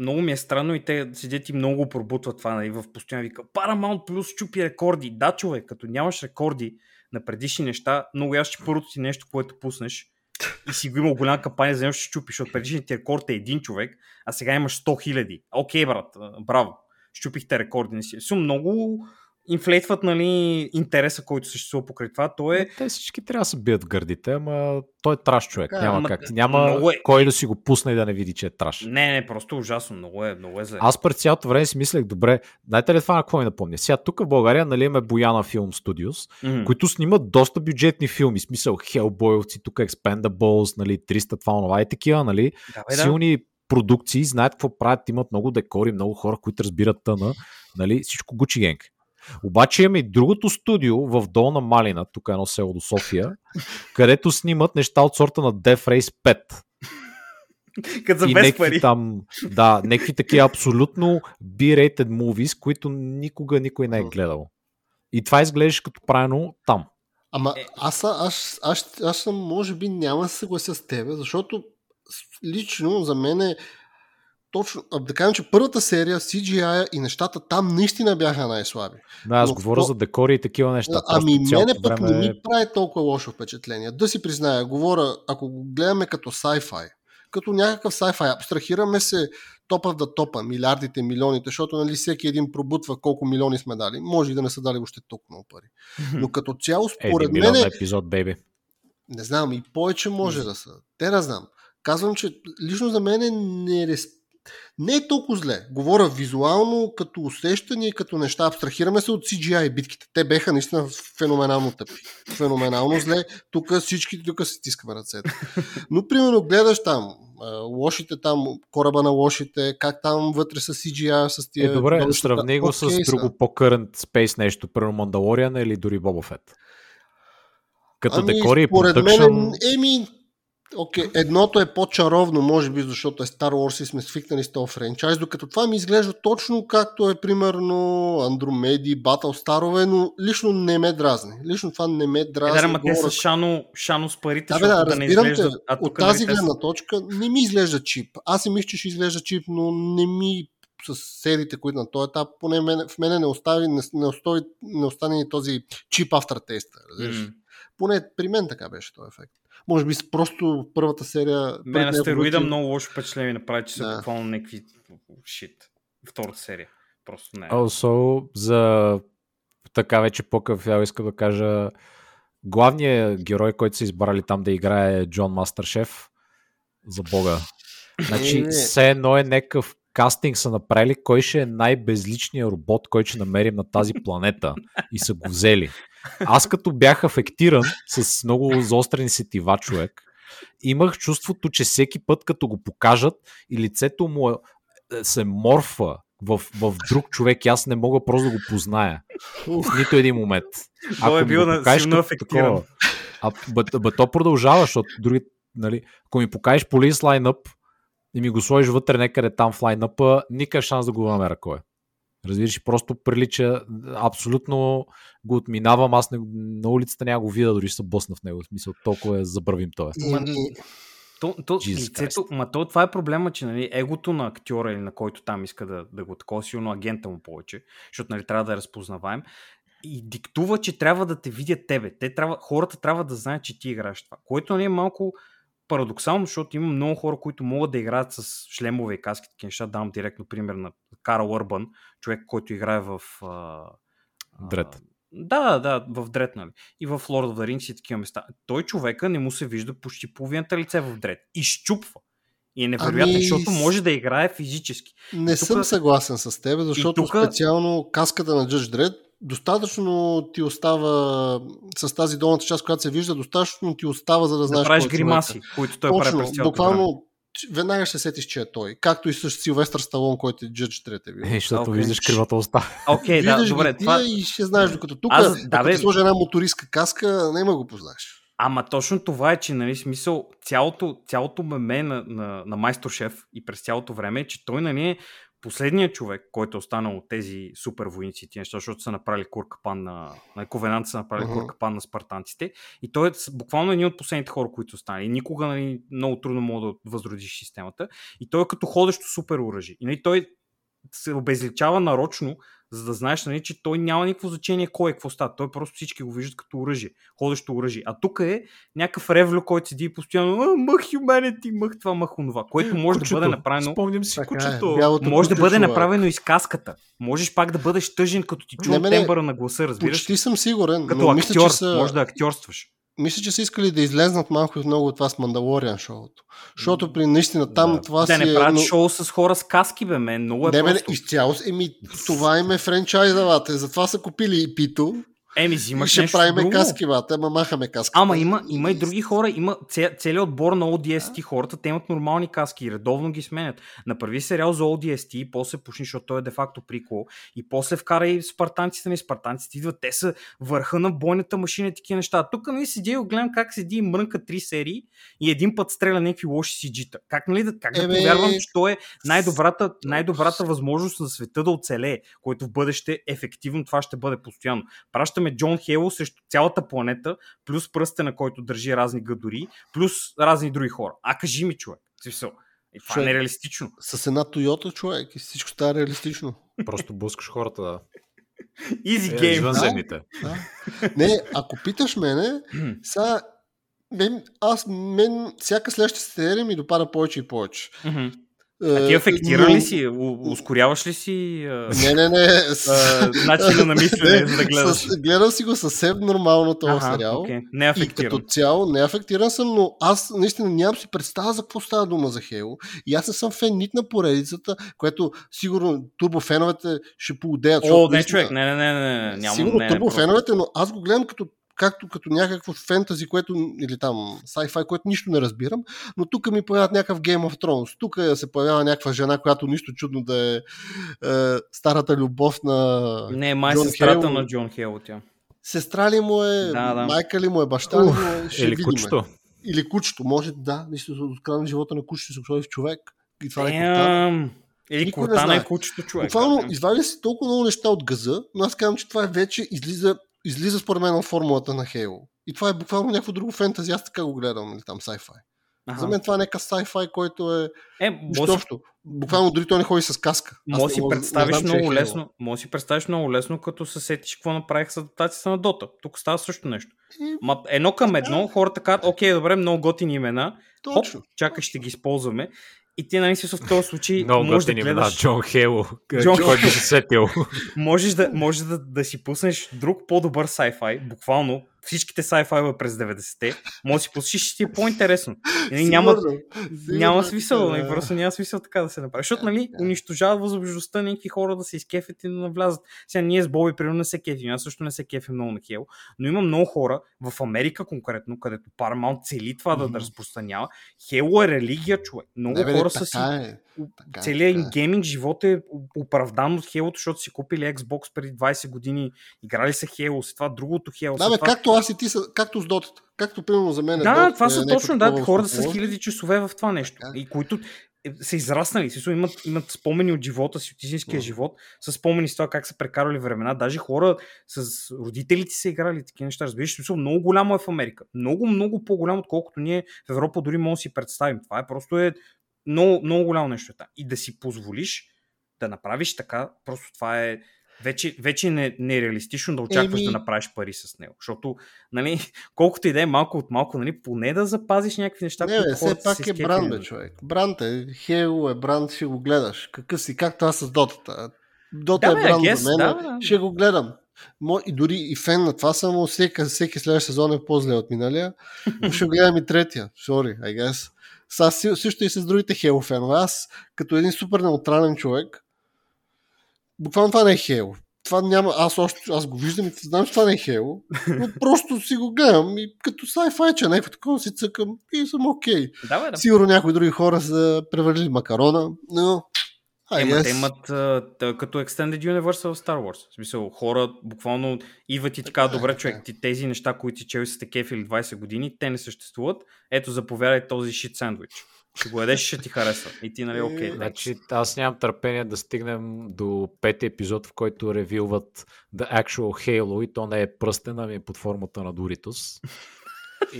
много ми е странно и те седят и много пробутват това, нали, в постоянно вика, Paramount Plus чупи рекорди. Да, човек, като нямаш рекорди на предишни неща, много аз ще първото си нещо, което пуснеш и си го имал голяма кампания за нещо ще чупиш, защото предишният ти рекорд е един човек, а сега имаш 100 хиляди. Окей, брат, браво щупихте рекорди на си. много инфлейтват нали, интереса, който съществува покрай това. То е... Те всички трябва да се бият в гърдите, ама той е траш човек. А, няма ама, как. Няма е... кой да си го пусне и да не види, че е траш. Не, не, просто ужасно. Много е, много е зле. Аз през цялото време си мислех, добре, знаете ли това на какво ми напомня? Сега тук в България нали имаме Бояна Филм mm-hmm. които снимат доста бюджетни филми. Смисъл Хелбойовци, тук Expendables, нали, 300 това, това и такива, нали? Да, бе, да. Продукции, знаят какво правят, имат много декори, много хора, които разбират тъна, нали, всичко Гучи Генг. Обаче имаме и другото студио в Долна Малина, тук е едно село до София, където снимат неща от сорта на Death Race 5. Като за и без пари. Там, да, някакви такива абсолютно B-rated movies, които никога никой не е гледал. И това изглеждаш като правено там. Ама аз, аз, аз, аз, аз съм, може би, няма да се съглася с тебе, защото лично за мен е точно, да кажем, че първата серия, CGI и нещата там наистина бяха най-слаби. Да, аз Но, говоря то... за декори и такива неща. Ами мене пък време... не ми прави толкова лошо впечатление. Да си призная, говоря, ако го гледаме като sci-fi, като някакъв sci-fi, абстрахираме се топа да топа, милиардите, милионите, защото нали, всеки един пробутва колко милиони сме дали. Може и да не са дали още толкова много пари. Но като цяло, според мен... епизод, бейби. Не знам, и повече може да са. Те не знам. Казвам, че лично за мен не, е не е толкова зле. Говоря визуално, като усещане, като неща. Абстрахираме се от CGI битките. Те беха наистина феноменално тъпи. Феноменално зле. Тук всички тук се стискаме ръцете. Но, примерно, гледаш там лошите там, кораба на лошите, как там вътре с CGI, с тия... Е, добре, сравни го с друго по-current space нещо, примерно Мандалориан или дори Боба Фет. Като ами, декори и продъкшн... Мен, еми, Окей, okay. едното е по-чаровно, може би, защото е Star Wars и сме свикнали с този франчайз, докато това ми изглежда точно както е, примерно, Андромеди, Старове, но лично не ме дразни. Лично това не ме дразни. Е, да, те са шано, шано с парите, да, бе, да, да не изглежда... А от тази нали гледна точка не ми изглежда чип. Аз си мисля, че ще изглежда чип, но не ми с сериите, които на този етап, поне в мене не остави, не, не, остави, не остане този чип aftertaste. Mm. Поне при мен така беше този ефект. Може би просто първата серия... Мен на стероида много лошо впечатление направи, че са да. буквално някакви шит. Втората серия. Просто не. Also, за така вече по-къв, иска да кажа главният герой, който са избрали там да играе Джон Мастершеф, за бога. Значи, все едно е някакъв кастинг са направили кой ще е най-безличният робот, който ще намерим на тази планета и са го взели. Аз като бях афектиран с много заострени сетива човек, имах чувството, че всеки път като го покажат и лицето му е, се морфа в, в друг човек и аз не мога просто да го позная. В нито един момент. Той е бил на силно афектиран. а, бе, бе, то продължава, защото други, нали, ако ми покажеш полис лайнъп и ми го сложиш вътре някъде там в лайнъпа, никакъв шанс да го намеря кой е. Разбираш, просто прилича, абсолютно го отминавам, аз не, на улицата няма го видя, дори се бъсна в него. В смисъл, толкова е забравим той. То, то, лицето, ма то, това е проблема, че нали, егото на актьора или на който там иска да, да го такова силно агента му повече, защото нали, трябва да е разпознаваем, и диктува, че трябва да те видят тебе. Те трябва, хората трябва да знаят, че ти играеш това. Което нали, е малко парадоксално, защото има много хора, които могат да играят с шлемове и каски. Такива неща давам директно пример на Карл Урбан, човек, който играе в... Дред. Да, да, в Дред, нали? И в Lord of the Rings и такива места. Той човека не му се вижда почти половината лице в Дред. Изчупва. И е невероятно, ами... защото може да играе физически. Не тук... съм съгласен с теб, защото тук... специално каската на Judge Dredd достатъчно ти остава с тази долната част, която се вижда, достатъчно ти остава, за да знаеш. Да правиш е гримаси, които той Точно, прави през буквално време. веднага ще сетиш, че е той. Както и с Силвестър Сталон, който е Джъдж Трете. Е, защото okay. виждаш кривата уста. Окей, okay, да, добре. Това... И ще знаеш, докато тук, Аз, да, бе... сложи една мотористка каска, няма го познаеш. Ама точно това е, че нали, смисъл, цялото, цялото меме на, на, на майстор шеф и през цялото време е, че той нали, е последният човек, който е останал от тези супер войници, неща, защото са направили куркапан на, на Ковенант са направили uh-huh. куркапан на спартанците и той е буквално един от последните хора, които остане. И никога нали, много трудно мога да възродиш системата. И той е като ходещо супер оръжие. И нали, той се обезличава нарочно, за да знаеш, нали, че той няма никакво значение кой е, какво става. Той просто всички го виждат като оръжие, ходещо оръжие. А тук е някакъв ревлю, който седи и постоянно мъх humanity, мъх това, мъх онова, което може кучето. да бъде направено. Спомням си така е, кучето. Е, може да бъде направено и сказката. Можеш пак да бъдеш тъжен, като ти чува тембъра на гласа, разбираш? Почти съм сигурен. Като актьор, мисля, че са... може да актьорстваш мисля, че са искали да излезнат малко и много от това с Мандалориан шоуто. Защото при наистина там да. това да, си не правят но... шоу с хора с каски, бе, мен. Много е не, просто. Бе, изцяло, еми, това им е франчайза, Затова са купили и Пито. Еми, взимаш ще нещо правиме друго. каски, бата, ама махаме каски. Ама има, има и други хора, има целият отбор на ODST хората, те имат нормални каски и редовно ги сменят. Направи сериал за ODST, после пушни, защото той е де-факто прикол, и после вкара и спартанците, на спартанците идват, те са върха на бойната машина и такива неща. Тук нали седи и гледам как седи и мрънка три серии и един път стреля някакви лоши си джита. Как, нали, да, как да повярвам, че той е най-добрата, най-добрата възможност за света да оцелее, който в бъдеще ефективно това ще бъде постоянно. Пращаме Джон Хейло срещу цялата планета, плюс пръста, на който държи разни гадори, плюс разни други хора. А кажи ми, човек. Смисъл. И това човек, е нереалистично. С една Тойота, човек, и всичко става реалистично. Просто блъскаш хората, да. Easy е, game. Да, да. Не, ако питаш мене, сега мен, аз, мен, всяка следваща серия ми допада повече и повече. Mm-hmm. А ти афектира но... ли си? У- ускоряваш ли си? Не, не, не. начина на мислене, да гледаш? С, гледам си го съвсем нормално този ага, сериал. Okay. Не афектиран. И като цяло не афектиран съм, но аз наистина нямам си представа за какво става дума за Хейло. И аз не съм фен нит на поредицата, което сигурно турбофеновете ще поудеят. О, не, човек, не, не, не, не. Нямам, сигурно не, турбофеновете, но аз го гледам като както като някакво фентази, което, или там sci-fi, което нищо не разбирам, но тук ми появяват някакъв Game of Thrones. Тук се появява някаква жена, която нищо чудно да е, е старата любов на Не, май Джон сестрата Хейл. на Джон Хейл тя. Сестра ли му е, да, да. майка ли му е, баща ли му е, ще Или видим. кучето. Или кучето, може да, наистина от края на живота на кучето се в човек. И това е Или Кортана е кучето човек. Буквално извади си толкова много неща от газа, но аз казвам, че това е вече излиза излиза според мен от формулата на Halo. И това е буквално някакво друго фентази, аз така го гледам, или там sci-fi. Ага. За мен това е някакъв sci-fi, който е... Е, може... Буквално дори той не ходи с каска. Може си представиш знам, много е лесно, може си представиш много лесно, като се сетиш какво направих с адаптацията на Дота. Тук става също нещо. И... Ма, едно към едно, хората казват, окей, добре, много готини имена. Точно. Хоп, чакай, ще ги използваме. И ти, нали, в този случай Много можеш да гледаш... Да, Джон Хейло, Джон... който се сетил. можеш да, можеш да, да си пуснеш друг по-добър sci-fi, буквално всичките sci-fi през 90-те, може да си посушиш, ще ти е по-интересно. Нали, няма, няма смисъл, да. просто няма смисъл така да се направи. Защото, нали, унищожават възможността някакви хора да се изкефят и да навлязат. Сега ние с Боби, примерно, не се кефим. Аз също не се кефим много на Хел, но има много хора в Америка конкретно, където Paramount цели това mm-hmm. да, да разпространява. Хело е религия, човек. Много не, хора са си. Е. Така, целият им гейминг живот е оправдан от Хелото, защото си купили Xbox преди 20 години, играли са Halo, с това другото Halo. Да, бе, това... както аз и ти, са, както с Дотата. Както примерно за мен. Да, Dota, това са е точно, да, хората с хиляди часове в това нещо. Да. И които е, са израснали, си, имат, имат спомени от живота си, от истинския живот, са спомени с това как са прекарали времена. Даже хора с родителите са играли такива неща. Разбираш, смисъл, много голямо е в Америка. Много, много по-голямо, отколкото ние в Европа дори можем да си представим. Това е просто е много, много голямо нещо. Е и да си позволиш да направиш така, просто това е вече, вече не, не е реалистично да очакваш Еми... да направиш пари с него. Защото, нали, колкото и да е малко от малко, нали, поне да запазиш някакви неща, не, които все пак е бранд, бе, човек. Бранд е, Хейл е бранд, ще го гледаш. Какъв си, както аз с Дотата. Дота да, е бранд за мен, да, да. ще го гледам. И дори и фен на това само всеки, всеки следващ сезон е по-зле от миналия. Но ще гледам и третия. Sorry, I guess. Сега също и с другите Хейл фенове. Аз, като един супер неутрален човек, буквално това не е Хейл. Това няма, аз още, аз го виждам и знам, че това не е Хейл, но просто си го гледам и като sci-fi, че някакво такова си цъкам и съм окей. Okay. Да, да. Сигурно някои други хора са превърли макарона, но а, Ема, yes. те имат а, като Extended Universe в Star Wars. В смисъл, хора буквално идват и така, добре, човек, ти, тези неща, които чели сте кефили 20 години, те не съществуват. Ето, заповядай този шит сандвич ще го ядеш, ще ти хареса. И ти, нали, окей. Okay, значи, аз нямам търпение да стигнем до пети епизод, в който ревилват The Actual Halo и то не е пръстен, ами е под формата на Doritos.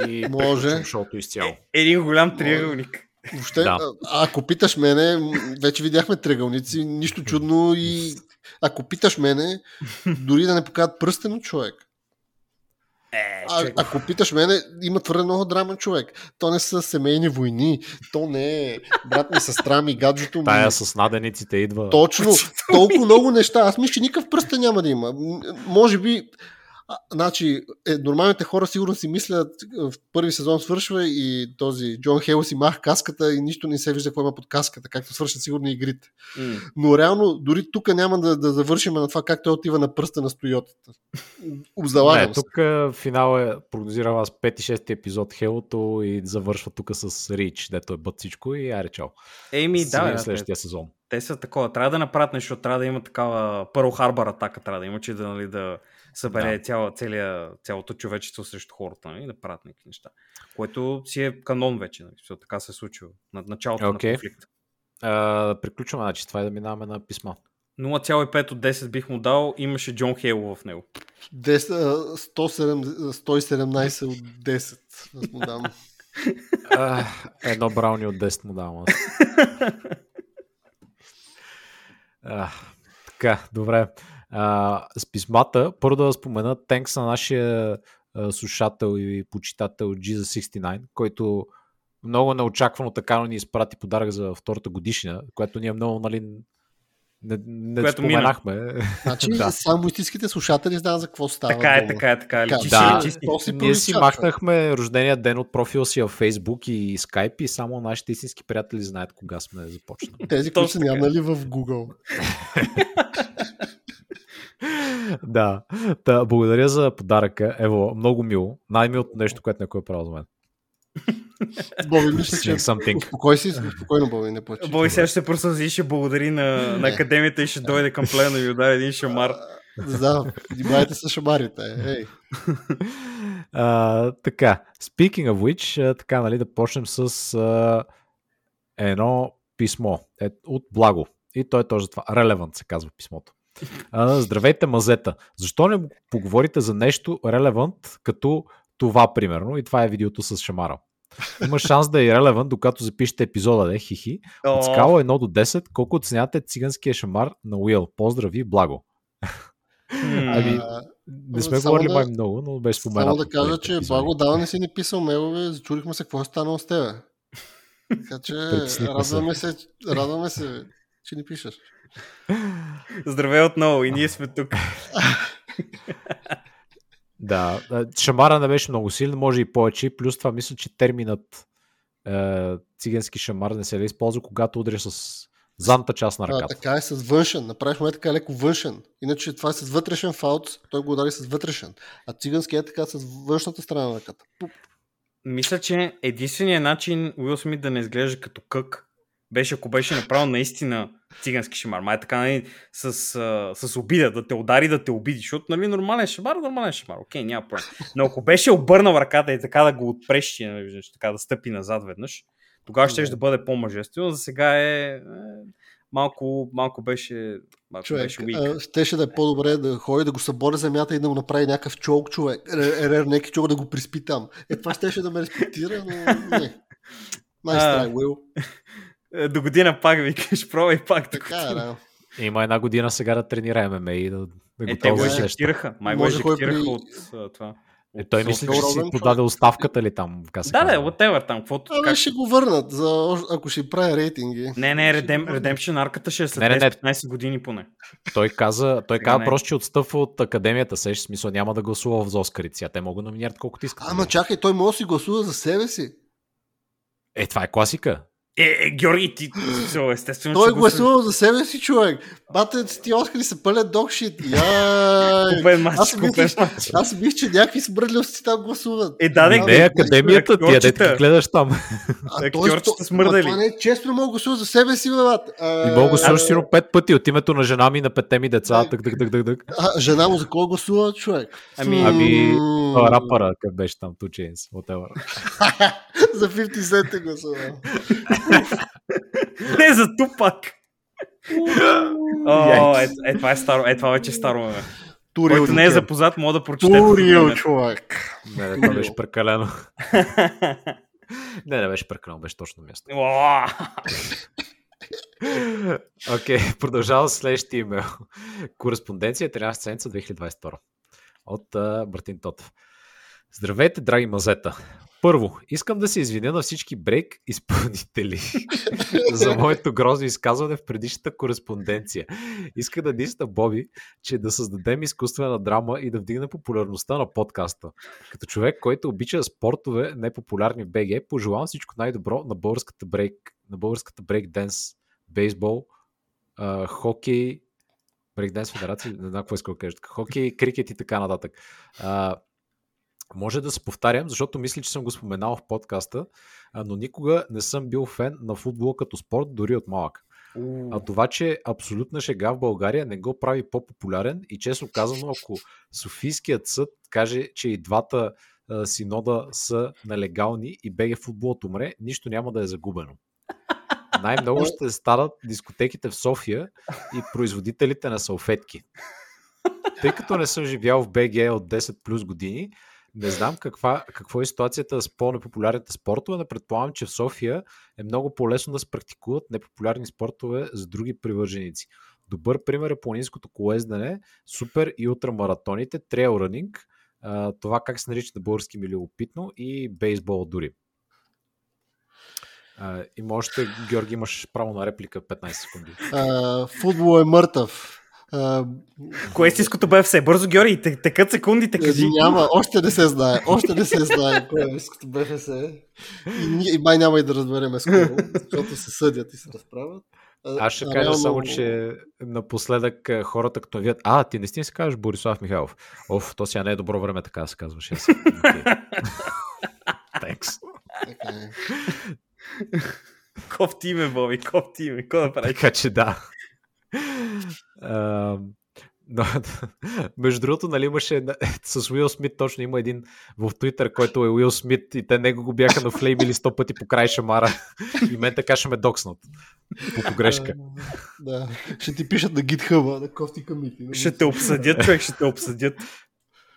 И може. Шоуто изцяло. Е, един голям триъгълник. Въобще, да. а, ако питаш мене, вече видяхме триъгълници, нищо чудно и ако питаш мене, дори да не покажат пръстен човек. Е, а, ако питаш мене, има твърде много драма човек. То не са семейни войни, то не е брат ми, сестра ми, гаджето ми. Тая с надениците идва. Точно, толкова много неща. Аз мисля, че никакъв пръст няма да има. Може би а, значи, е, нормалните хора сигурно си мислят, в първи сезон свършва и този Джон Хейл си мах каската и нищо не се вижда какво има под каската, както свършат сигурно игрите. Mm. Но реално, дори тук няма да, да завършим на това как той отива на пръста на стойотата. Залагам Не, тук финал е, прогнозирал аз 5-6 епизод Хелото и завършва тук с Рич, дето е бъд всичко и аре чао. Еми, да, да, следващия сезон. Те са такова. Трябва да направят нещо, трябва да има такава първо харбар атака, трябва да има, че да, нали, да събере да. цяло, целия, цялото човечество срещу хората нали, да правят някакви неща. Което си е канон вече. Нали, така се е случва на началото okay. на конфликта. Uh, приключваме, значи това е да минаваме на писма. 0,5 от 10 бих му дал, имаше Джон Хейл в него. 10, 117 от 10 аз му дам. uh, едно брауни от 10 му давам аз. uh, така, добре. А, с писмата, първо да спомена тенкс на нашия а, слушател и почитател Jesus69, който много неочаквано така ни изпрати подарък за втората годишна, което ние много нали, не, не Което споменахме. Мина. Значи, да. само истинските слушатели знаят за какво става. Така е, така е, така е. Личи, да, личи, ние си махнахме рождения ден от профила си в Facebook и Skype и само нашите истински приятели знаят кога сме започнали. Тези, които са нямали в Google. да. Та, благодаря за подаръка. Ево, много мило. Най-милото нещо, което някой е правил за мен. Боби, мисля, че успокой си, спокойно, Боби, не плачи. Боби сега ще се просъзи и ще благодари на, на академията и ще дойде към плена и удари един шамар. Да, внимайте с шамарите. Ей. А, така, speaking of which, така, нали, да почнем с а, едно писмо е, от Благо. И той е точно това. Relevant се казва писмото. А, здравейте, мазета. Защо не поговорите за нещо релевант, като това, примерно? И това е видеото с Шамара. Има шанс да е релевант, докато запишете епизода, де, хихи. От скала 1 до 10, колко оценявате циганския шамар на Уил? Поздрави, благо. ами, не сме говорили да, май много, но беше споменато. Само да кажа, че Благо дава не си ни писал мейлове, зачурихме се какво е станало с тебе. Така че радваме се, радваме се, че ни пишеш. Здравей отново и ние сме тук. Да, шамара не беше много силен, може и повече. Плюс това мисля, че терминът е, цигански шамар не се ли използва, когато удря с задната част на ръката. А, така е с външен. Направихме така леко външен. Иначе това е с вътрешен фаут, той го удари с вътрешен. А цигански е така с външната страна на ръката. Мисля, че единственият начин Уил Смит да не изглежда като кък беше ако беше направил наистина цигански шамар. Май така нали, с, с обида, да те удари, да те обиди, защото нали, нормален шамар, нормален шамар, окей, няма проблем. Но ако беше обърнал ръката и така да го отпрещи, нали, така да стъпи назад веднъж, тогава ще да бъде по-мъжествено. За сега е, е малко, малко беше малко човек, беше а, щеше да е по-добре да ходи да го събори земята и да му направи някакъв чолк човек. Ерер, неки чолк да го приспи там. Е, това щеше да ме респектира, но не. Nice try, Will. Е, до година пак викаш, пробвай пак. Така е, да. Има една година сега да тренира ММА и да, да е, те го ежектираха. Май го ежектираха при... от това. Е, той мисли, че си подаде оставката ли там? Как се да, да, whatever там. Каквото, Абе, как... ще го върнат, за, ако ще прави рейтинги. Не, не, Redem, Redemption арката ще е след не, не, 15 години поне. Той каза, той каза просто, че отстъпва от академията, сеш, смисъл няма да гласува в Зоскарици, те могат да номинират колкото искат. Ама чакай, той може да си гласува за себе си. Е, това е класика. Е, е, Георги, ти, естествено. Той гласувал за себе си, човек. Батът ти Оскари са пълен докшит. Купен матч, аз, мислих, аз мисля, че някакви смърдливости там гласуват. Е, да, не, не, академията ти, да ти гледаш там. Актьорчета смърдали. Това не е честно, мога гласува за себе си, бе, И мога гласуваш сигурно пет пъти от името на жена ми, на петте ми деца. Тък, тък, тък, тък, тък. А, жена му за кого гласува, човек? Ами, ами рапъра, къде беше там, Two Chains, за 50 Cent гласува. Не за Тупак. О, е, е, това е старо, е, това вече е старо ме. Турил, Който не е запознат, мога да прочете. Турил, човек. Не, не, това беше прекалено. не, не беше прекалено, беше точно място. Окей, okay, продължавам с следващия имейл. Кореспонденция 13 седмица 2022 от uh, Братин Тотев. Здравейте, драги мазета! Първо, искам да се извиня на всички брейк изпълнители за моето грозно изказване в предишната кореспонденция. Иска да дисна Боби, че да създадем изкуствена драма и да вдигне популярността на подкаста. Като човек, който обича спортове, непопулярни в БГ, пожелавам всичко най-добро на българската брейк, на българската брейк денс, бейсбол, хокей, брейкденс федерация, не знам какво иска да кажа, хокей, крикет и така нататък. Може да се повтарям, защото мисля, че съм го споменал в подкаста, но никога не съм бил фен на футбола като спорт, дори от малък. А това, че абсолютна шега в България не го прави по-популярен и честно казано, ако Софийският съд каже, че и двата а, синода са нелегални и БГ футболът умре, нищо няма да е загубено. Най-много ще станат дискотеките в София и производителите на салфетки. Тъй като не съм живял в БГ от 10 плюс години, не знам каква, какво е ситуацията с по-непопулярните спортове, но предполагам, че в София е много по-лесно да се практикуват непопулярни спортове с други привърженици. Добър пример е планинското колездане, супер и ултрамаратоните, трейл ранинг, това как се нарича на български ми любопитно и бейсбол дори. и можете, Георги, имаш право на реплика 15 секунди. футбол е мъртъв. Кое е истинското БФС? Бързо, Георги, текат секундите, кажи. Няма, още не се знае. Още не се знае кое е истинското БФС. И, и май няма и да разберем скоро, защото се съдят и се разправят. Аз ще кажа реално... само, че напоследък хората като видят, а, ти наистина се казваш Борислав Михайлов. Оф, то сега не е добро време така да се казваш. Текс. Кофти име, Боби, кофти име. Какво да прави? Така че да. Но, между другото, нали имаше с Уил Смит точно има един в Твитър, който е Уил Смит и те него го бяха нафлеймили сто пъти по край шамара и мен така ще ме докснат по погрешка. да, ще ти пишат на GitHub, на кофти камити. Ще те обсъдят, човек, ще те обсъдят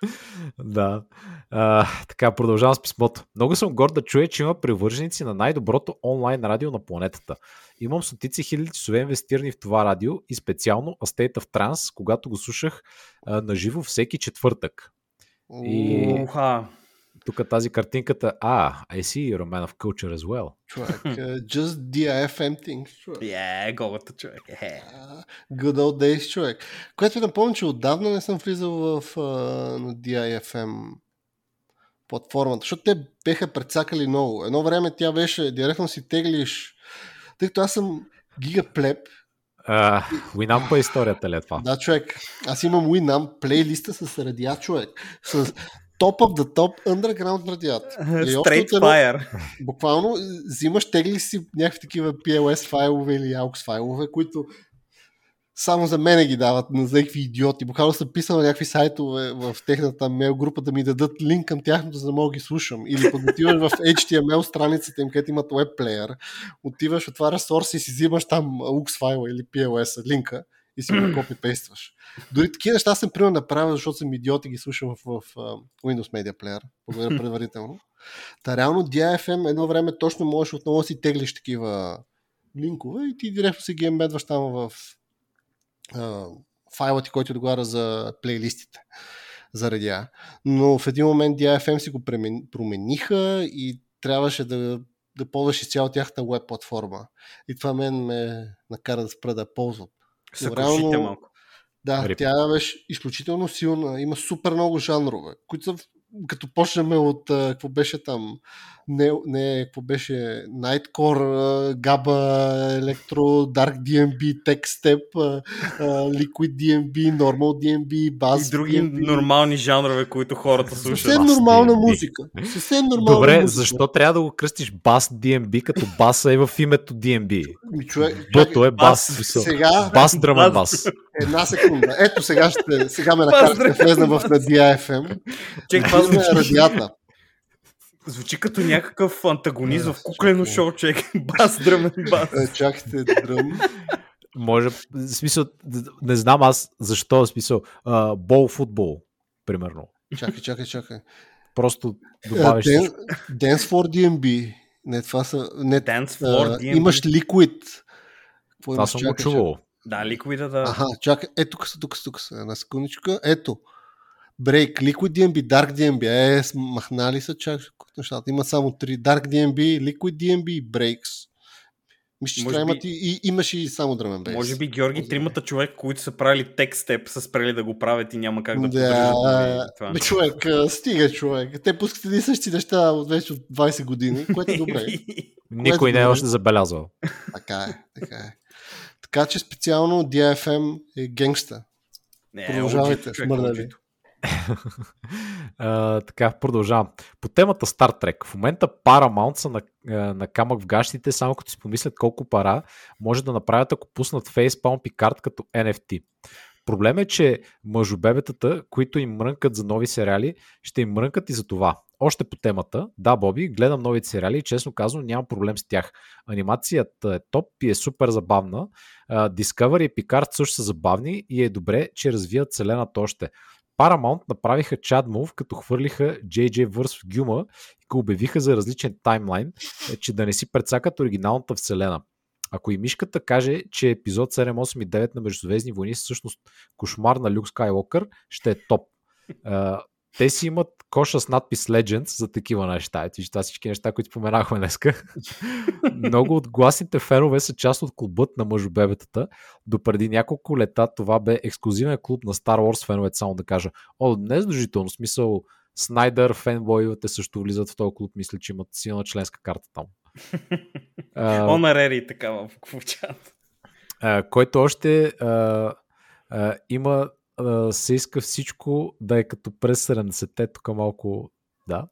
да. А, така, продължавам с писмото. Много съм горд да чуя, че има привърженици на най-доброто онлайн радио на планетата. Имам стотици хиляди часове инвестирани в това радио и специално A State of Trance, когато го слушах на живо всеки четвъртък. И... Уха. Тук тази картинката, а, I see you're a man of culture as well. Човек, uh, just DIFM things, човек. Yeah, голата човек. Yeah. Uh, good old days, човек. Което напомня, че отдавна не съм влизал в uh, на DIFM платформата, защото те беха прецакали много. Едно време тя беше, директно си теглиш, тъй като аз съм гигаплеп, Uh, Winamp по историята ли е това? Да, човек. Аз имам Winamp плейлиста с радиат, човек. С Top of the Top Underground радиат. Straight Fire. Буквално взимаш, тегли си някакви такива PLS файлове или AUX файлове, които само за мене ги дават на някакви идиоти. Буквално съм писал на някакви сайтове в техната мейл група да ми дадат линк към тяхното, за да мога ги слушам. Или пък отиваш в HTML страницата им, където имат web player, отиваш, отваряш source и си взимаш там AUX файла или PLS линка и си го копи-пействаш. Дори такива неща съм примерно направил, защото съм идиот и ги слушам в, в, в Windows Media Player. Благодаря предварително. Та реално DIFM едно време точно можеш отново да си теглиш такива линкове и ти директно си ги ембедваш там в файла ти, който отговаря за плейлистите за радиа. Но в един момент DIFM си го промениха и трябваше да, да ползваш изцяло тяхната веб платформа. И това мен ме накара да спра да ползвам. Съкрушите малко. Да, Рип. тя беше изключително силна. Има супер много жанрове, които са като почнем от какво беше там, не, не какво беше Nightcore, Gaba, Electro, Dark DMB, Techstep, Liquid DMB, Normal DMB, Bass И други DMB. нормални жанрове, които хората слушат. Съвсем нормална DMB. музика. Съвсем нормална Добре, музика. защо трябва да го кръстиш бас DMB, като баса е в името DMB? Ми, човек, Бъто е бас. бас сега, бас дръмен бас. Една секунда. Ето сега, ще, сега ме накарате да влезна в на DIFM. Чек, това звучи, радиата. звучи като някакъв антагонист в куклено шоу, човек. Бас, дръмен бас. Е, чакайте, дръм. Може, в смисъл, не знам аз защо, в смисъл, uh, бол футбол, примерно. Чакай, чакай, чакай. Просто добавяш uh, Dan, Dance for DMB. Не, това са... Не, Dance for DMB. Имаш Liquid. Какво това съм го чувал. Да, ликвида да. Аха, чакай, ето тук са, тук са, тук са. Една секундичка. Ето. Break, Liquid DMB, Dark DMB. Е, махнали са чак нещата. Има само три. Dark DMB, Liquid DMB и Breaks. Мисля, че това би... имат и, и, имаш и само дръмен бейс. Може би, Георги, тримата човека, които са правили текстеп, са спрели да го правят и няма как да да, това. Бе, човек, стига човек. Те пускат едни същи неща от вече от 20 години, което е добре. Никой не е още забелязал. Така е, така е. Така че специално DFM е генгста. Не, Продължавайте, смърнали. uh, така, продължавам. По темата Star Trek. В момента Paramount са на, uh, на камък в гащите, само като си помислят колко пара може да направят, ако пуснат Facepalm Picard като NFT. Проблем е, че мъжобебетата, които им мрънкат за нови сериали, ще им мрънкат и за това. Още по темата, да, Боби, гледам новите сериали и честно казвам нямам проблем с тях. Анимацията е топ и е супер забавна. Discovery и Picard също са забавни и е добре, че развият вселената още. Paramount направиха чад мув, като хвърлиха JJ Върс в Гюма и го обявиха за различен таймлайн, е, че да не си предсакат оригиналната вселена. Ако и мишката каже, че епизод 7, 8 и 9 на Междузвездни войни са всъщност кошмар на Люк Скайлокър, ще е топ. Те си имат коша с надпис Legends за такива неща. Ето, това всички неща, които споменахме днеска. Много от гласните фенове са част от клубът на мъжобебетата. До преди няколко лета това бе ексклюзивен клуб на Star Wars феновете, само да кажа. О, не е задължително, смисъл Снайдър, фенбойовете също влизат в този клуб, мисля, че имат силна членска карта там. Онарери такава в чат. Който още uh, uh, има се иска всичко да е като през 70-те, тук малко, да.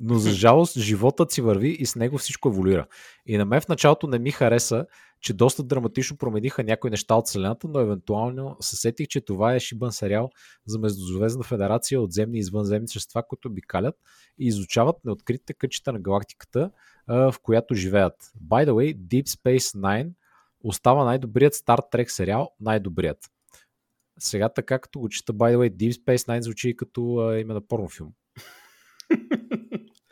Но за жалост, животът си върви и с него всичко еволюира. И на мен в началото не ми хареса, че доста драматично промениха някои неща от Вселената, но евентуално се сетих, че това е шибан сериал за Междузвездна федерация от земни и извънземни същества, които обикалят и изучават неоткритите кътчета на галактиката, в която живеят. By the way, Deep Space Nine остава най-добрият Star Trek сериал, най-добрият. Сега така, като го чета, by the way, Deep Space Nine звучи като а, име на порнофилм.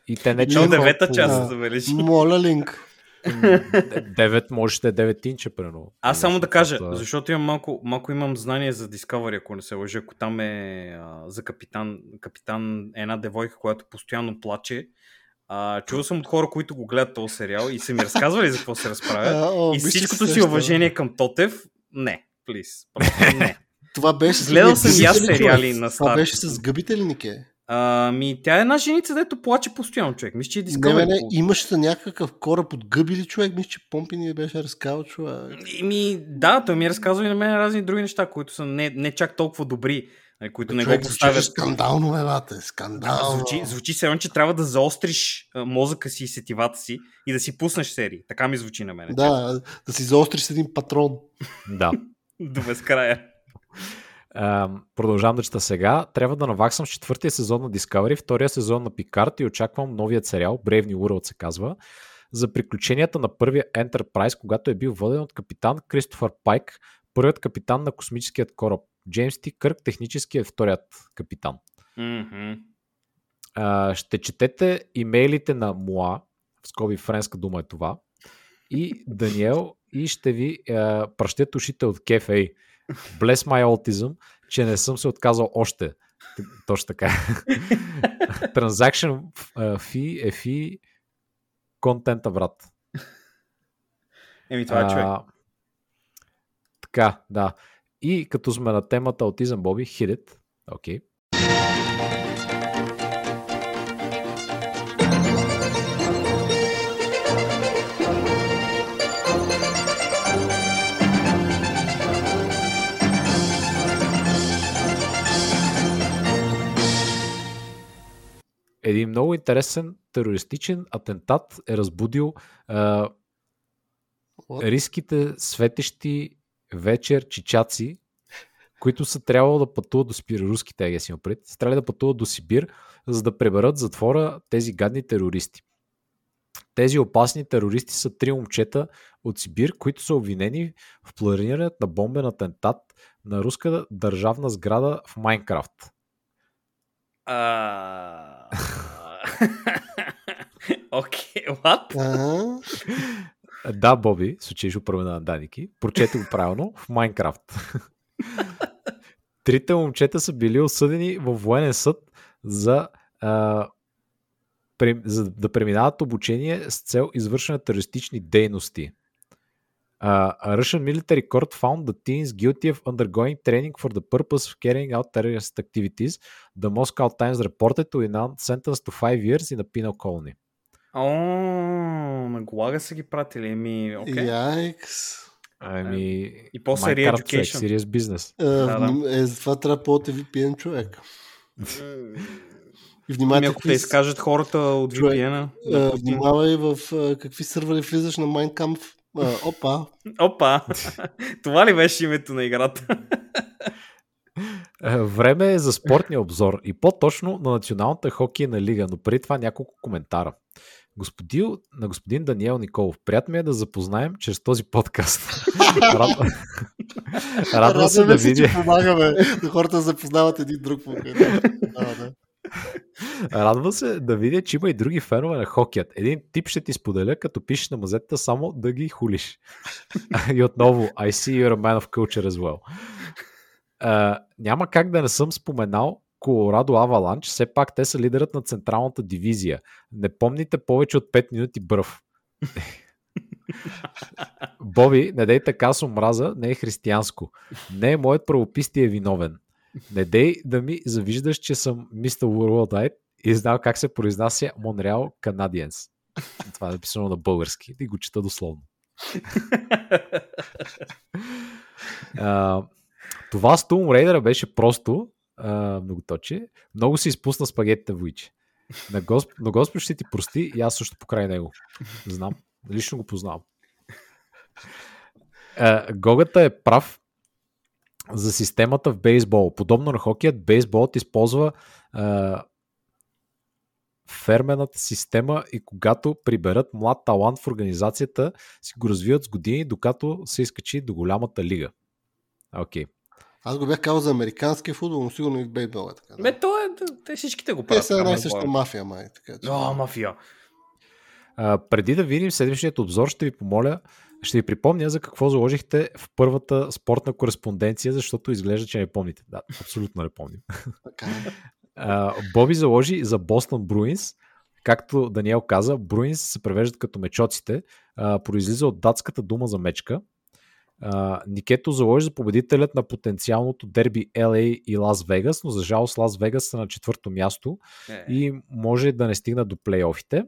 И те не че... девета част, забележи. Моля линк. 9 може да е 9 инча, примерно. Аз само да кажа, защото имам малко, малко имам знание за Discovery, ако не се лъжа, ако там е а, за капитан, капитан е една девойка, която постоянно плаче. А, чувал съм от хора, които го гледат този сериал и са ми разказвали за какво се разправят. и всичкото си уважение към Тотев, не, плиз. не. Това беше Гледал съм и аз сериали на старт. Това беше с гъбите ли, Нике? Ами, тя е една женица, дето плаче постоянно човек. Мисля, че е Discovery. Не, не, имаше някакъв кораб от гъби ли човек? Мисля, че Помпи ни беше разказал човек. Ами, да, той ми е разказал и на мен разни други неща, които са не, не чак толкова добри, които не човек, го поставят. Скандално, бе, бате, скандално. Звучи, звучи се, че трябва да заостриш мозъка си и сетивата си и да си пуснеш серии. Така ми звучи на мен. Да, да си заостриш с един патрон. Да. До безкрая продължавам да чета сега. Трябва да наваксам с четвъртия сезон на Discovery, втория сезон на Picard и очаквам новият сериал, New World се казва, за приключенията на първия Enterprise, когато е бил воден от капитан Кристофър Пайк, първият капитан на космическият кораб. Джеймс Ти Кърк, технически е вторият капитан. Mm-hmm. А, ще четете имейлите на Муа, в скоби френска дума е това, и Даниел и ще ви а, пращят ушите от кефей. Bless my autism, че не съм се отказал още. Точно така. Transaction fee е фи контента, брат. Еми, това е човек. Така, да. И като сме на темата аутизъм, Боби, it. Окей. Okay. Един много интересен терористичен атентат е разбудил а, риските светещи вечер чичаци, които са трябвало да пътуват до Сибир, руските агенси има пред, са трябвали да пътуват до Сибир, за да преберат затвора тези гадни терористи. Тези опасни терористи са три момчета от Сибир, които са обвинени в планирането на бомбен атентат на руска държавна сграда в Майнкрафт. Окей, what? Да, Боби, случайно промена на Даники. Прочете го правилно в Майнкрафт. Трите момчета са били осъдени във военен съд за, а, за да преминават обучение с цел извършване на терористични дейности. Uh, a Russian military court found the teens guilty of undergoing training for the purpose of carrying out terrorist activities. The Moscow Times reported to announced sentence to five years in a penal colony. О, на Голага са ги пратили. Еми, окей. Okay. Яйкс. Ами, и после Re-Education. Serious business. да, да. Е, затова трябва по VPN човек. И внимавай, ако те изкажат хората от VPN-а. Внимавай в какви сървъри влизаш на Майнкамп опа. Опа. Това ли беше името на играта? Е, време е за спортния обзор и по-точно на Националната хокейна лига, но преди това няколко коментара. Господин, на господин Даниел Николов. Приятно ми е да запознаем чрез този подкаст. Радвам Радва се да видя. Помагаме да хората запознават един друг. Да, да. Радва се да видя, че има и други фенове на хокеят. Един тип ще ти споделя, като пишеш на мазетата само да ги хулиш. и отново, I see you're a man of culture as well. Uh, няма как да не съм споменал Колорадо Аваланч, все пак те са лидерът на централната дивизия. Не помните повече от 5 минути бръв. Боби, не дей така с омраза, не е християнско. Не е моят правопис ти е виновен. Не дей да ми завиждаш, че съм мистер Worldwide и знал как се произнася Монреал Канадиенс. Това е написано на български. И го чета дословно. а, това с Tomb Raider беше просто а, многоточие. Много се изпусна спагетите войче. На, Госп... на Господ ще ти прости и аз също покрай него. Знам. Лично го познавам. А, Гогата е прав за системата в бейсбол. Подобно на хокеят, бейсболът използва а, фермената система и когато приберат млад талант в организацията, си го развиват с години, докато се изкачи до голямата лига. Окей. Okay. Аз го бях казал за американския футбол, но сигурно и в бейсбол е така. Бе, то е, те всичките го правят. Те са една и съща мафия, май. Така, че... О, мафия. А, преди да видим следващият обзор, ще ви помоля, ще ви припомня за какво заложихте в първата спортна кореспонденция, защото изглежда, че не помните. Да, абсолютно не помним. Така. е. Боби заложи за Бостон Бруинс. Както Даниел каза, Бруинс се превеждат като мечоците. А, произлиза от датската дума за мечка. А, Никето заложи за победителят на потенциалното дерби LA и Лас Вегас, но за жалост Лас Вегас са на четвърто място Е, и може да не стигнат до плейофите.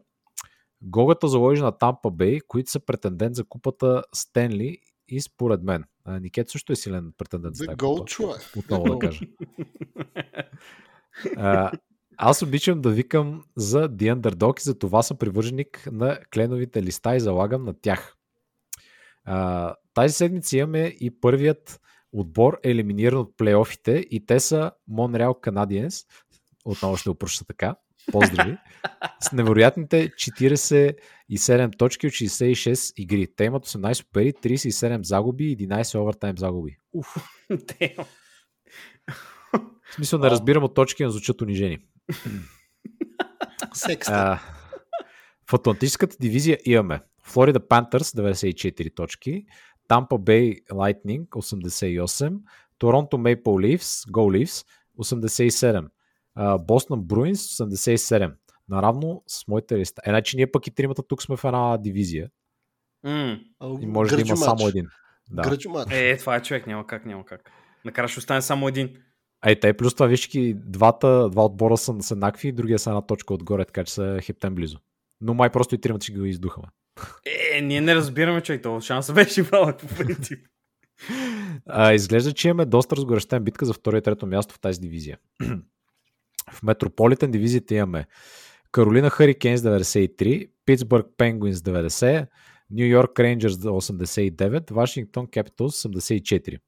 Гогата заложи на Тампа Бей, които са претендент за купата Стенли и според мен. А, Никет също е силен претендент за купа. човек. Отново да кажа. А, аз обичам да викам за The Underdog и за това съм привърженик на кленовите листа и залагам на тях. А, тази седмица имаме и първият отбор елиминиран от плейофите и те са Монреал Canadiens. Отново ще опроща така. Поздрави. С невероятните 47 точки от 66 игри. Те имат 18 победи, 37 загуби и 11 овертайм загуби. Уф. В смисъл не разбирам от точки, но звучат унижени. Секста. А, в Атлантическата дивизия имаме Флорида Пантърс 94 точки, Tampa Bay Lightning 88, Торонто Maple Leafs, Go Leafs 87, Бостон Bruins 87. Наравно с моите листа. Е, значи ние пък и тримата тук сме в една дивизия М. и може да има само един. Да. Мач. Е, това е човек, няма как, няма как. Накрая ще остане само един. Ей, те плюс това виж, че двата, два отбора са, са еднакви, другия са една точка отгоре, така че са хептен близо. Но май просто и тримата ще го издухаме. Е, ние не разбираме, човек, това шанса беше малък по принцип. А, изглежда, че имаме доста разгорещен битка за второ и трето място в тази дивизия. в Метрополитен дивизията имаме Каролина Харикенс 93, Питсбърг Пенгуинс 90, Нью Йорк Рейнджерс 89, Вашингтон Капиталс 84.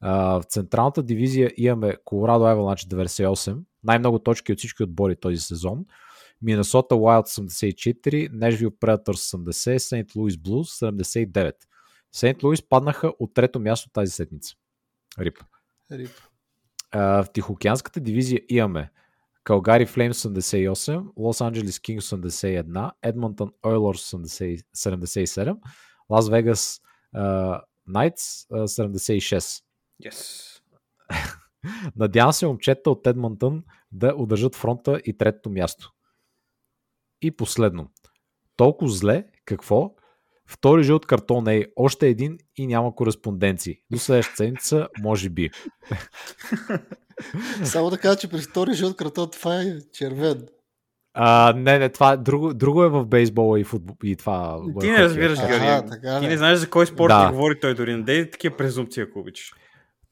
А, в централната дивизия имаме Колорадо Аваланч 98, най-много точки от всички отбори този сезон. Миннесота Wild 84, Нешвил Predators 80, Сейнт Луис Блуз 79. Сейнт Луис паднаха от трето място тази седмица. Рип. Рип. В Тихоокеанската дивизия имаме Калгари Флеймс 88, Лос Анджелес Кингс 81, Едмонтон Ойлърс 77, Лас Вегас Найтс 76. Yes. Надявам се момчета от Едмонтън да удържат фронта и третото място. И последно. Толкова зле, какво? Втори жълт картон е още един и няма кореспонденции. До следващата седмица, може би. Само да кажа, че при втори жълт картон това е червен. А, не, не, това е друго, друго е в бейсбола и, футбол, и това. Ти не разбираш, така Ти не знаеш за кой спорт Да. да. говори той дори. Не дай такива презумпции, ако обичаш.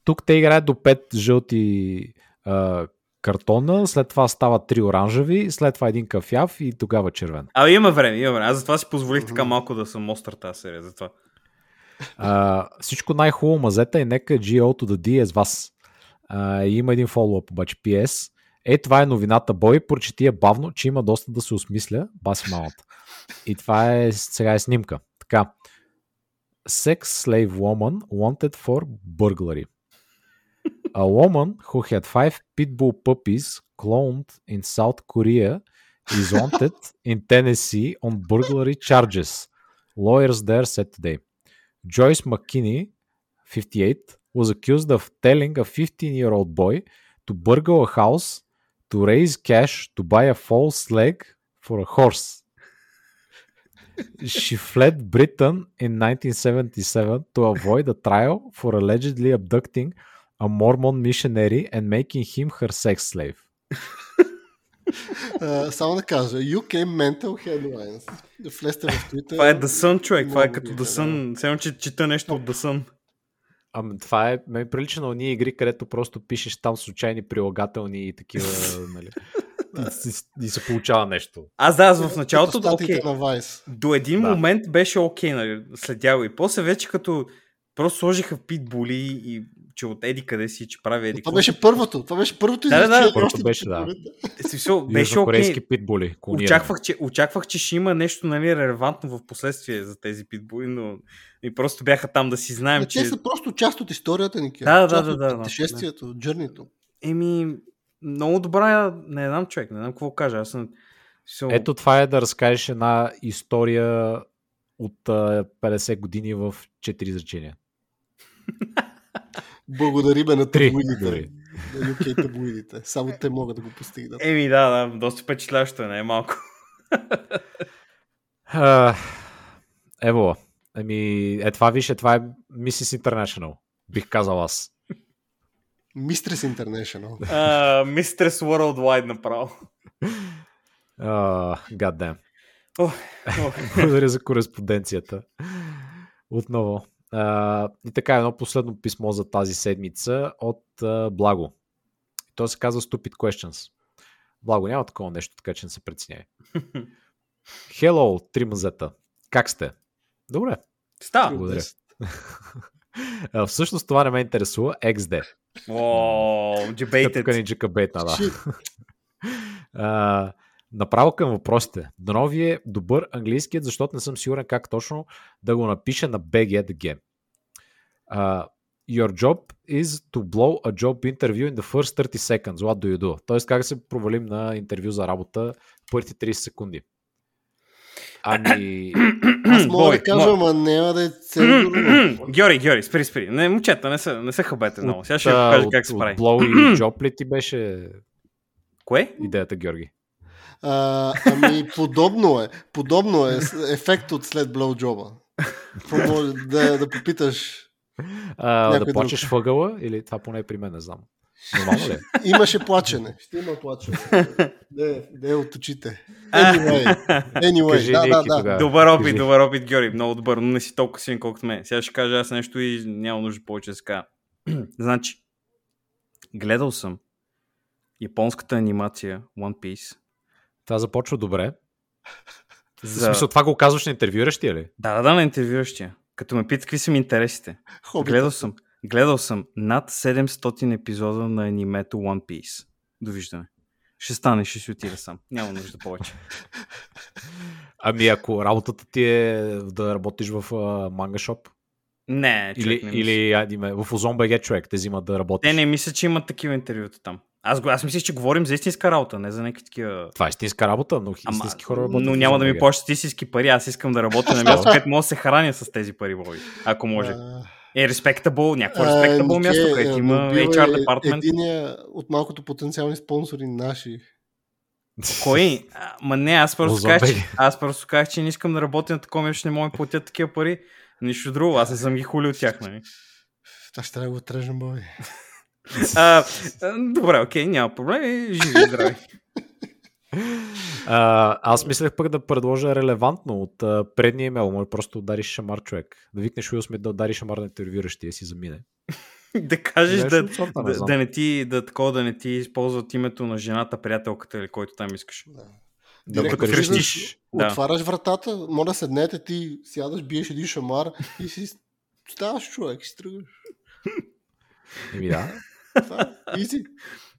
Тук те играят до 5 жълти а, картона, след това стават 3 оранжеви, след това един кафяв и тогава червен. Абе, има време, има време. Аз затова си позволих така малко да съм остър тази серия. Затова. А, всичко най-хубаво мазета и нека GO to the D е с вас. А, има един фоллоуп, обаче PS. Е, това е новината, Бой. Прочети я бавно, че има доста да се осмисля. Баси малата. И това е сега е снимка. Така. Sex slave woman wanted for burglary. A woman who had five pitbull puppies cloned in South Korea is wanted in Tennessee on burglary charges. Lawyers there said today. Joyce McKinney, 58, was accused of telling a 15 year old boy to burgle a house to raise cash to buy a false leg for a horse. She fled Britain in 1977 to avoid a trial for allegedly abducting a Mormon missionary and making him her sex slave. А, само да кажа, UK Mental Headlines. Влезте в Twitter. Това е The Sun, човек. Това е като The е, Sun. Едно, че чета нещо от The Sun. Ами, това е, ме прилича на уния игри, където просто пишеш там случайни прилагателни и такива, нали? И, и, се получава нещо. Аз да, аз в началото, окей. на Vice. До един Да. момент беше окей, нали, следял. И после вече като просто сложиха питбули и че от еди къде си, че прави еди. Това беше първото. Това беше първото Да, да, да. Първото беше, да. Е, смисъл, беше окей. Южнокорейски питбули. Очаквах че, очаквах, че ще има нещо нали, релевантно в последствие за тези питбули, но и просто бяха там да си знаем, Не, че... Те са просто част от историята ни. Кир. Да, да, да, да, да. Пътешествието, от джърнито. Еми, много добра, не знам човек, не знам какво кажа. Аз съм... So, Ето това е да разкажеш една история от а, 50 години в 4 изречения. Благодариме на Три, таблоидите. На UK таблоидите. Само те могат да го постигнат. Еми да, да, доста впечатляващо е, не е Ево, ами, е това виж, е това е Mrs. International, бих казал аз. Mistress International. Uh, Mistress Worldwide направо. Uh, God damn. Ох, ох. Благодаря за кореспонденцията. Отново. А, и така, едно последно писмо за тази седмица от а, Благо. То се казва Stupid Questions. Благо, няма такова нещо, така че не се преценяй. Hello, три мазета. Как сте? Добре. Става. Благодаря. Всъщност това не ме интересува. XD. О, Като debated. каниджика бейтна, да. Направо към въпросите. Дано ви е добър английският, защото не съм сигурен как точно да го напиша на BG the game. Uh, your job is to blow a job interview in the first 30 seconds. What do you do? Тоест как да се провалим на интервю за работа първите 30 секунди. Ами, Аз мога Бой, да кажа, ама няма да е цензурно. Георги, Георги, спри, спри. Не, момчета, не се, не се хабете много. Сега ще ви от, покажа от, как се от прави. blow и job ли ти беше Кое? идеята, Георги? А, ами, подобно е. Подобно е. Ефект от след блоуджоба. Да, да попиташ? А, да друг. плачеш въгъла или това поне при мен, не знам. Нормално ли? е? Имаше плачене. Ще има плачене. Не, не от очите. Anyway. Anyway, Кажи, да, да, да. тогава. Добър опит, Кажи. добър опит, Георги. Много добър, но не си толкова силен, колкото мен. Сега ще кажа аз нещо и няма нужда повече да се кажа. значи, гледал съм японската анимация One Piece. Това започва добре. В За... смисъл, това го казваш на интервюиращия ли? Да, да, да, на интервюиращия. Като ме пита какви са ми интересите. Хобита. Гледал съм, гледал съм над 700 епизода на анимето One Piece. Довиждане. Ще стане, ще си отида сам. Няма нужда повече. Ами ако работата ти е да работиш в манга шоп Не, или, човек, не мисля. или аниме, в Озон БГ човек те взимат да работиш. Те не мисля, че имат такива интервюта там. Аз, аз мисля, че говорим за истинска работа, не за някакви такива... Това е истинска работа, но Ама, истински хора работят. но няма да ми плащат истински пари, аз искам да работя на място, където мога да се храня с тези пари, Боби. Ако може. Е, respectable, някакво Нике, място, където а, има е HR департамент. Единия от малкото потенциални спонсори наши. Кой? А, Ма не, аз просто казах, че, аз просто казах, че не искам да работя на такова място, че не мога да ми платят такива пари. Нищо друго, аз не съм ги хули от тях, нали? Това ще трябва да го отрежем, бой. А, добре, окей, няма проблем. Живи здрави. А, аз мислех пък да предложа релевантно от а, предния имейл. Може просто да удариш шамар човек. Да викнеш Уил Смит да удари шамар на интервюиращия си замине. да кажеш да, сорта, не да, да, не ти, да, такова, да не ти използват името на жената, приятелката или който там искаш. Да Директно влизаш, крещиш. Да. Отваряш вратата, може да седнете, ти сядаш, биеш един шамар и си ставаш човек, и си тръгваш. Еми да. Това е Изи.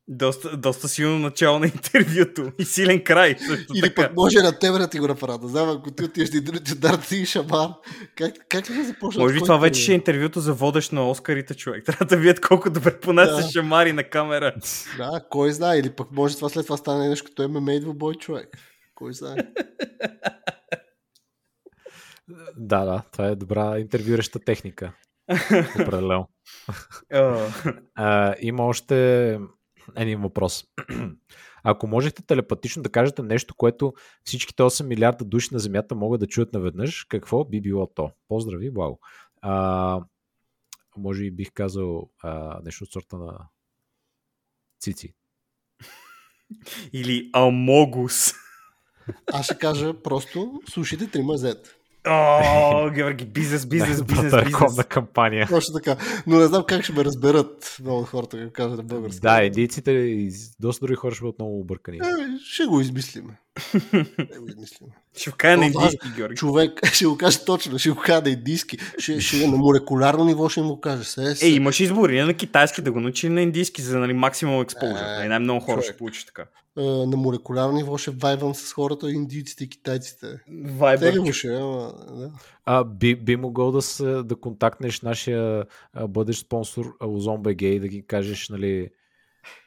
Доста, доста силно начало на интервюто и силен край. Също Или така. пък може на тебе да ти го направят. Да знам, ако ти отидеш да ударят си шамар, как, как ли да започнат? Може би това ти вече ще е интервюто за водещ на Оскарите човек. Трябва да видят колко добре понася Да. шамари на камера. Да, кой знае, или пък може това след това стане нещо като ММА двубой човек. Кой знае. Да, да. Това е добра интервюираща техника. Определено. А, има още един въпрос. Ако можехте телепатично да кажете нещо, което всичките 8 милиарда души на Земята могат да чуят наведнъж, какво би било то? Поздрави, благо. А, може и бих казал а, нещо от сорта на цици. Или Амогус. Аз ще кажа просто слушайте три мазет. О, Георги, бизнес, бизнес, бизнес, Най-добрата рекламна бизнес. кампания. Точно така. Но не знам как ще ме разберат много хората, като кажат на български. Да, индийците и доста други хора ще бъдат много объркани. Е, ще го измислим. Ще го измислим. Ще вкая на индийски, Георги. Човек, ще го каже точно, ще го кажа на индийски. Ще, ще е на молекулярно ниво, ще им го каже. Се, се. Е, имаш избор. Или на китайски да го научи, на индийски, за нали, максимум експозър. Е, Нали, най-много хора човек. ще получиш така. А, на молекулярно ниво ще вайвам с хората, индийците и китайците. Вайбър. Ще, е, ама, да. А, би, би могъл да, се, да контактнеш нашия бъдещ спонсор Озон БГ и да ги кажеш, нали,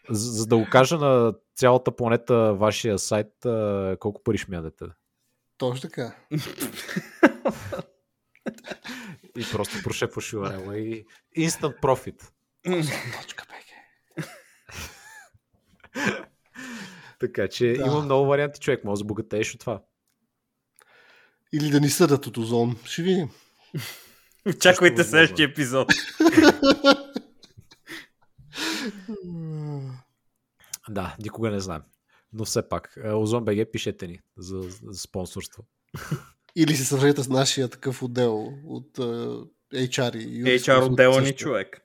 За, за да го кажа на цялата планета вашия сайт, колко пари ще ми ядете? Точно така. и просто прошепваш URL и instant profit. така че да. има много варианти, човек. Може да богатееш от това. Или да ни съдат от озон. Ще видим. Очаквайте следващия епизод. да, никога не знаем. Но все пак, е, Озон БГ пишете ни за, за спонсорство. Или се свържете с нашия такъв отдел от uh, HR. И HR отдела ни човек.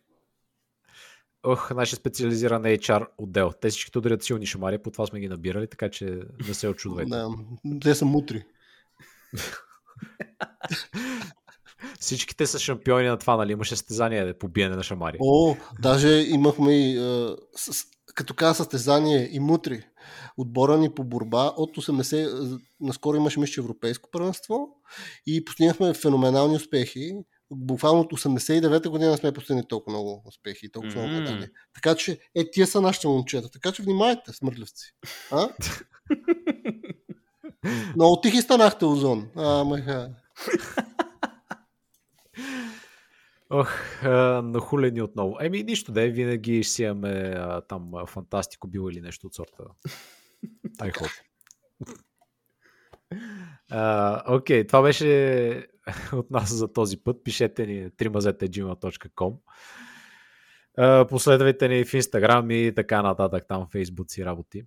Ох, нашия специализиран HR отдел. Те всички ударят силни шамари, по това сме ги набирали, така че не се очудвайте. Да, те са мутри. Всичките са шампиони на това, нали? Имаше състезание по биене на шамари. О, даже имахме и, с, като каза състезание и мутри. Отбора ни по борба от 80, наскоро имаше мисля европейско първенство и постигнахме феноменални успехи. Буквално от 89-та година сме постигнали толкова много успехи и толкова много медали. Така че, е, тия са нашите момчета. Така че внимайте, смъртливци. А? Много тихи станахте, Озон. А, маха. Ох, нахулени отново. Еми, нищо да е, винаги ще си имаме а, там фантастико бил или нещо от сорта. I hope. Окей, okay, това беше от нас за този път. Пишете ни trimazete.gmail.com uh, Последвайте ни в Instagram и така нататък, там Facebook си работи.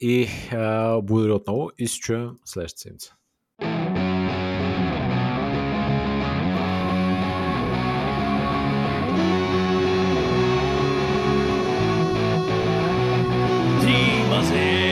И uh, благодаря отново и се чуем следващата седмица. fazer.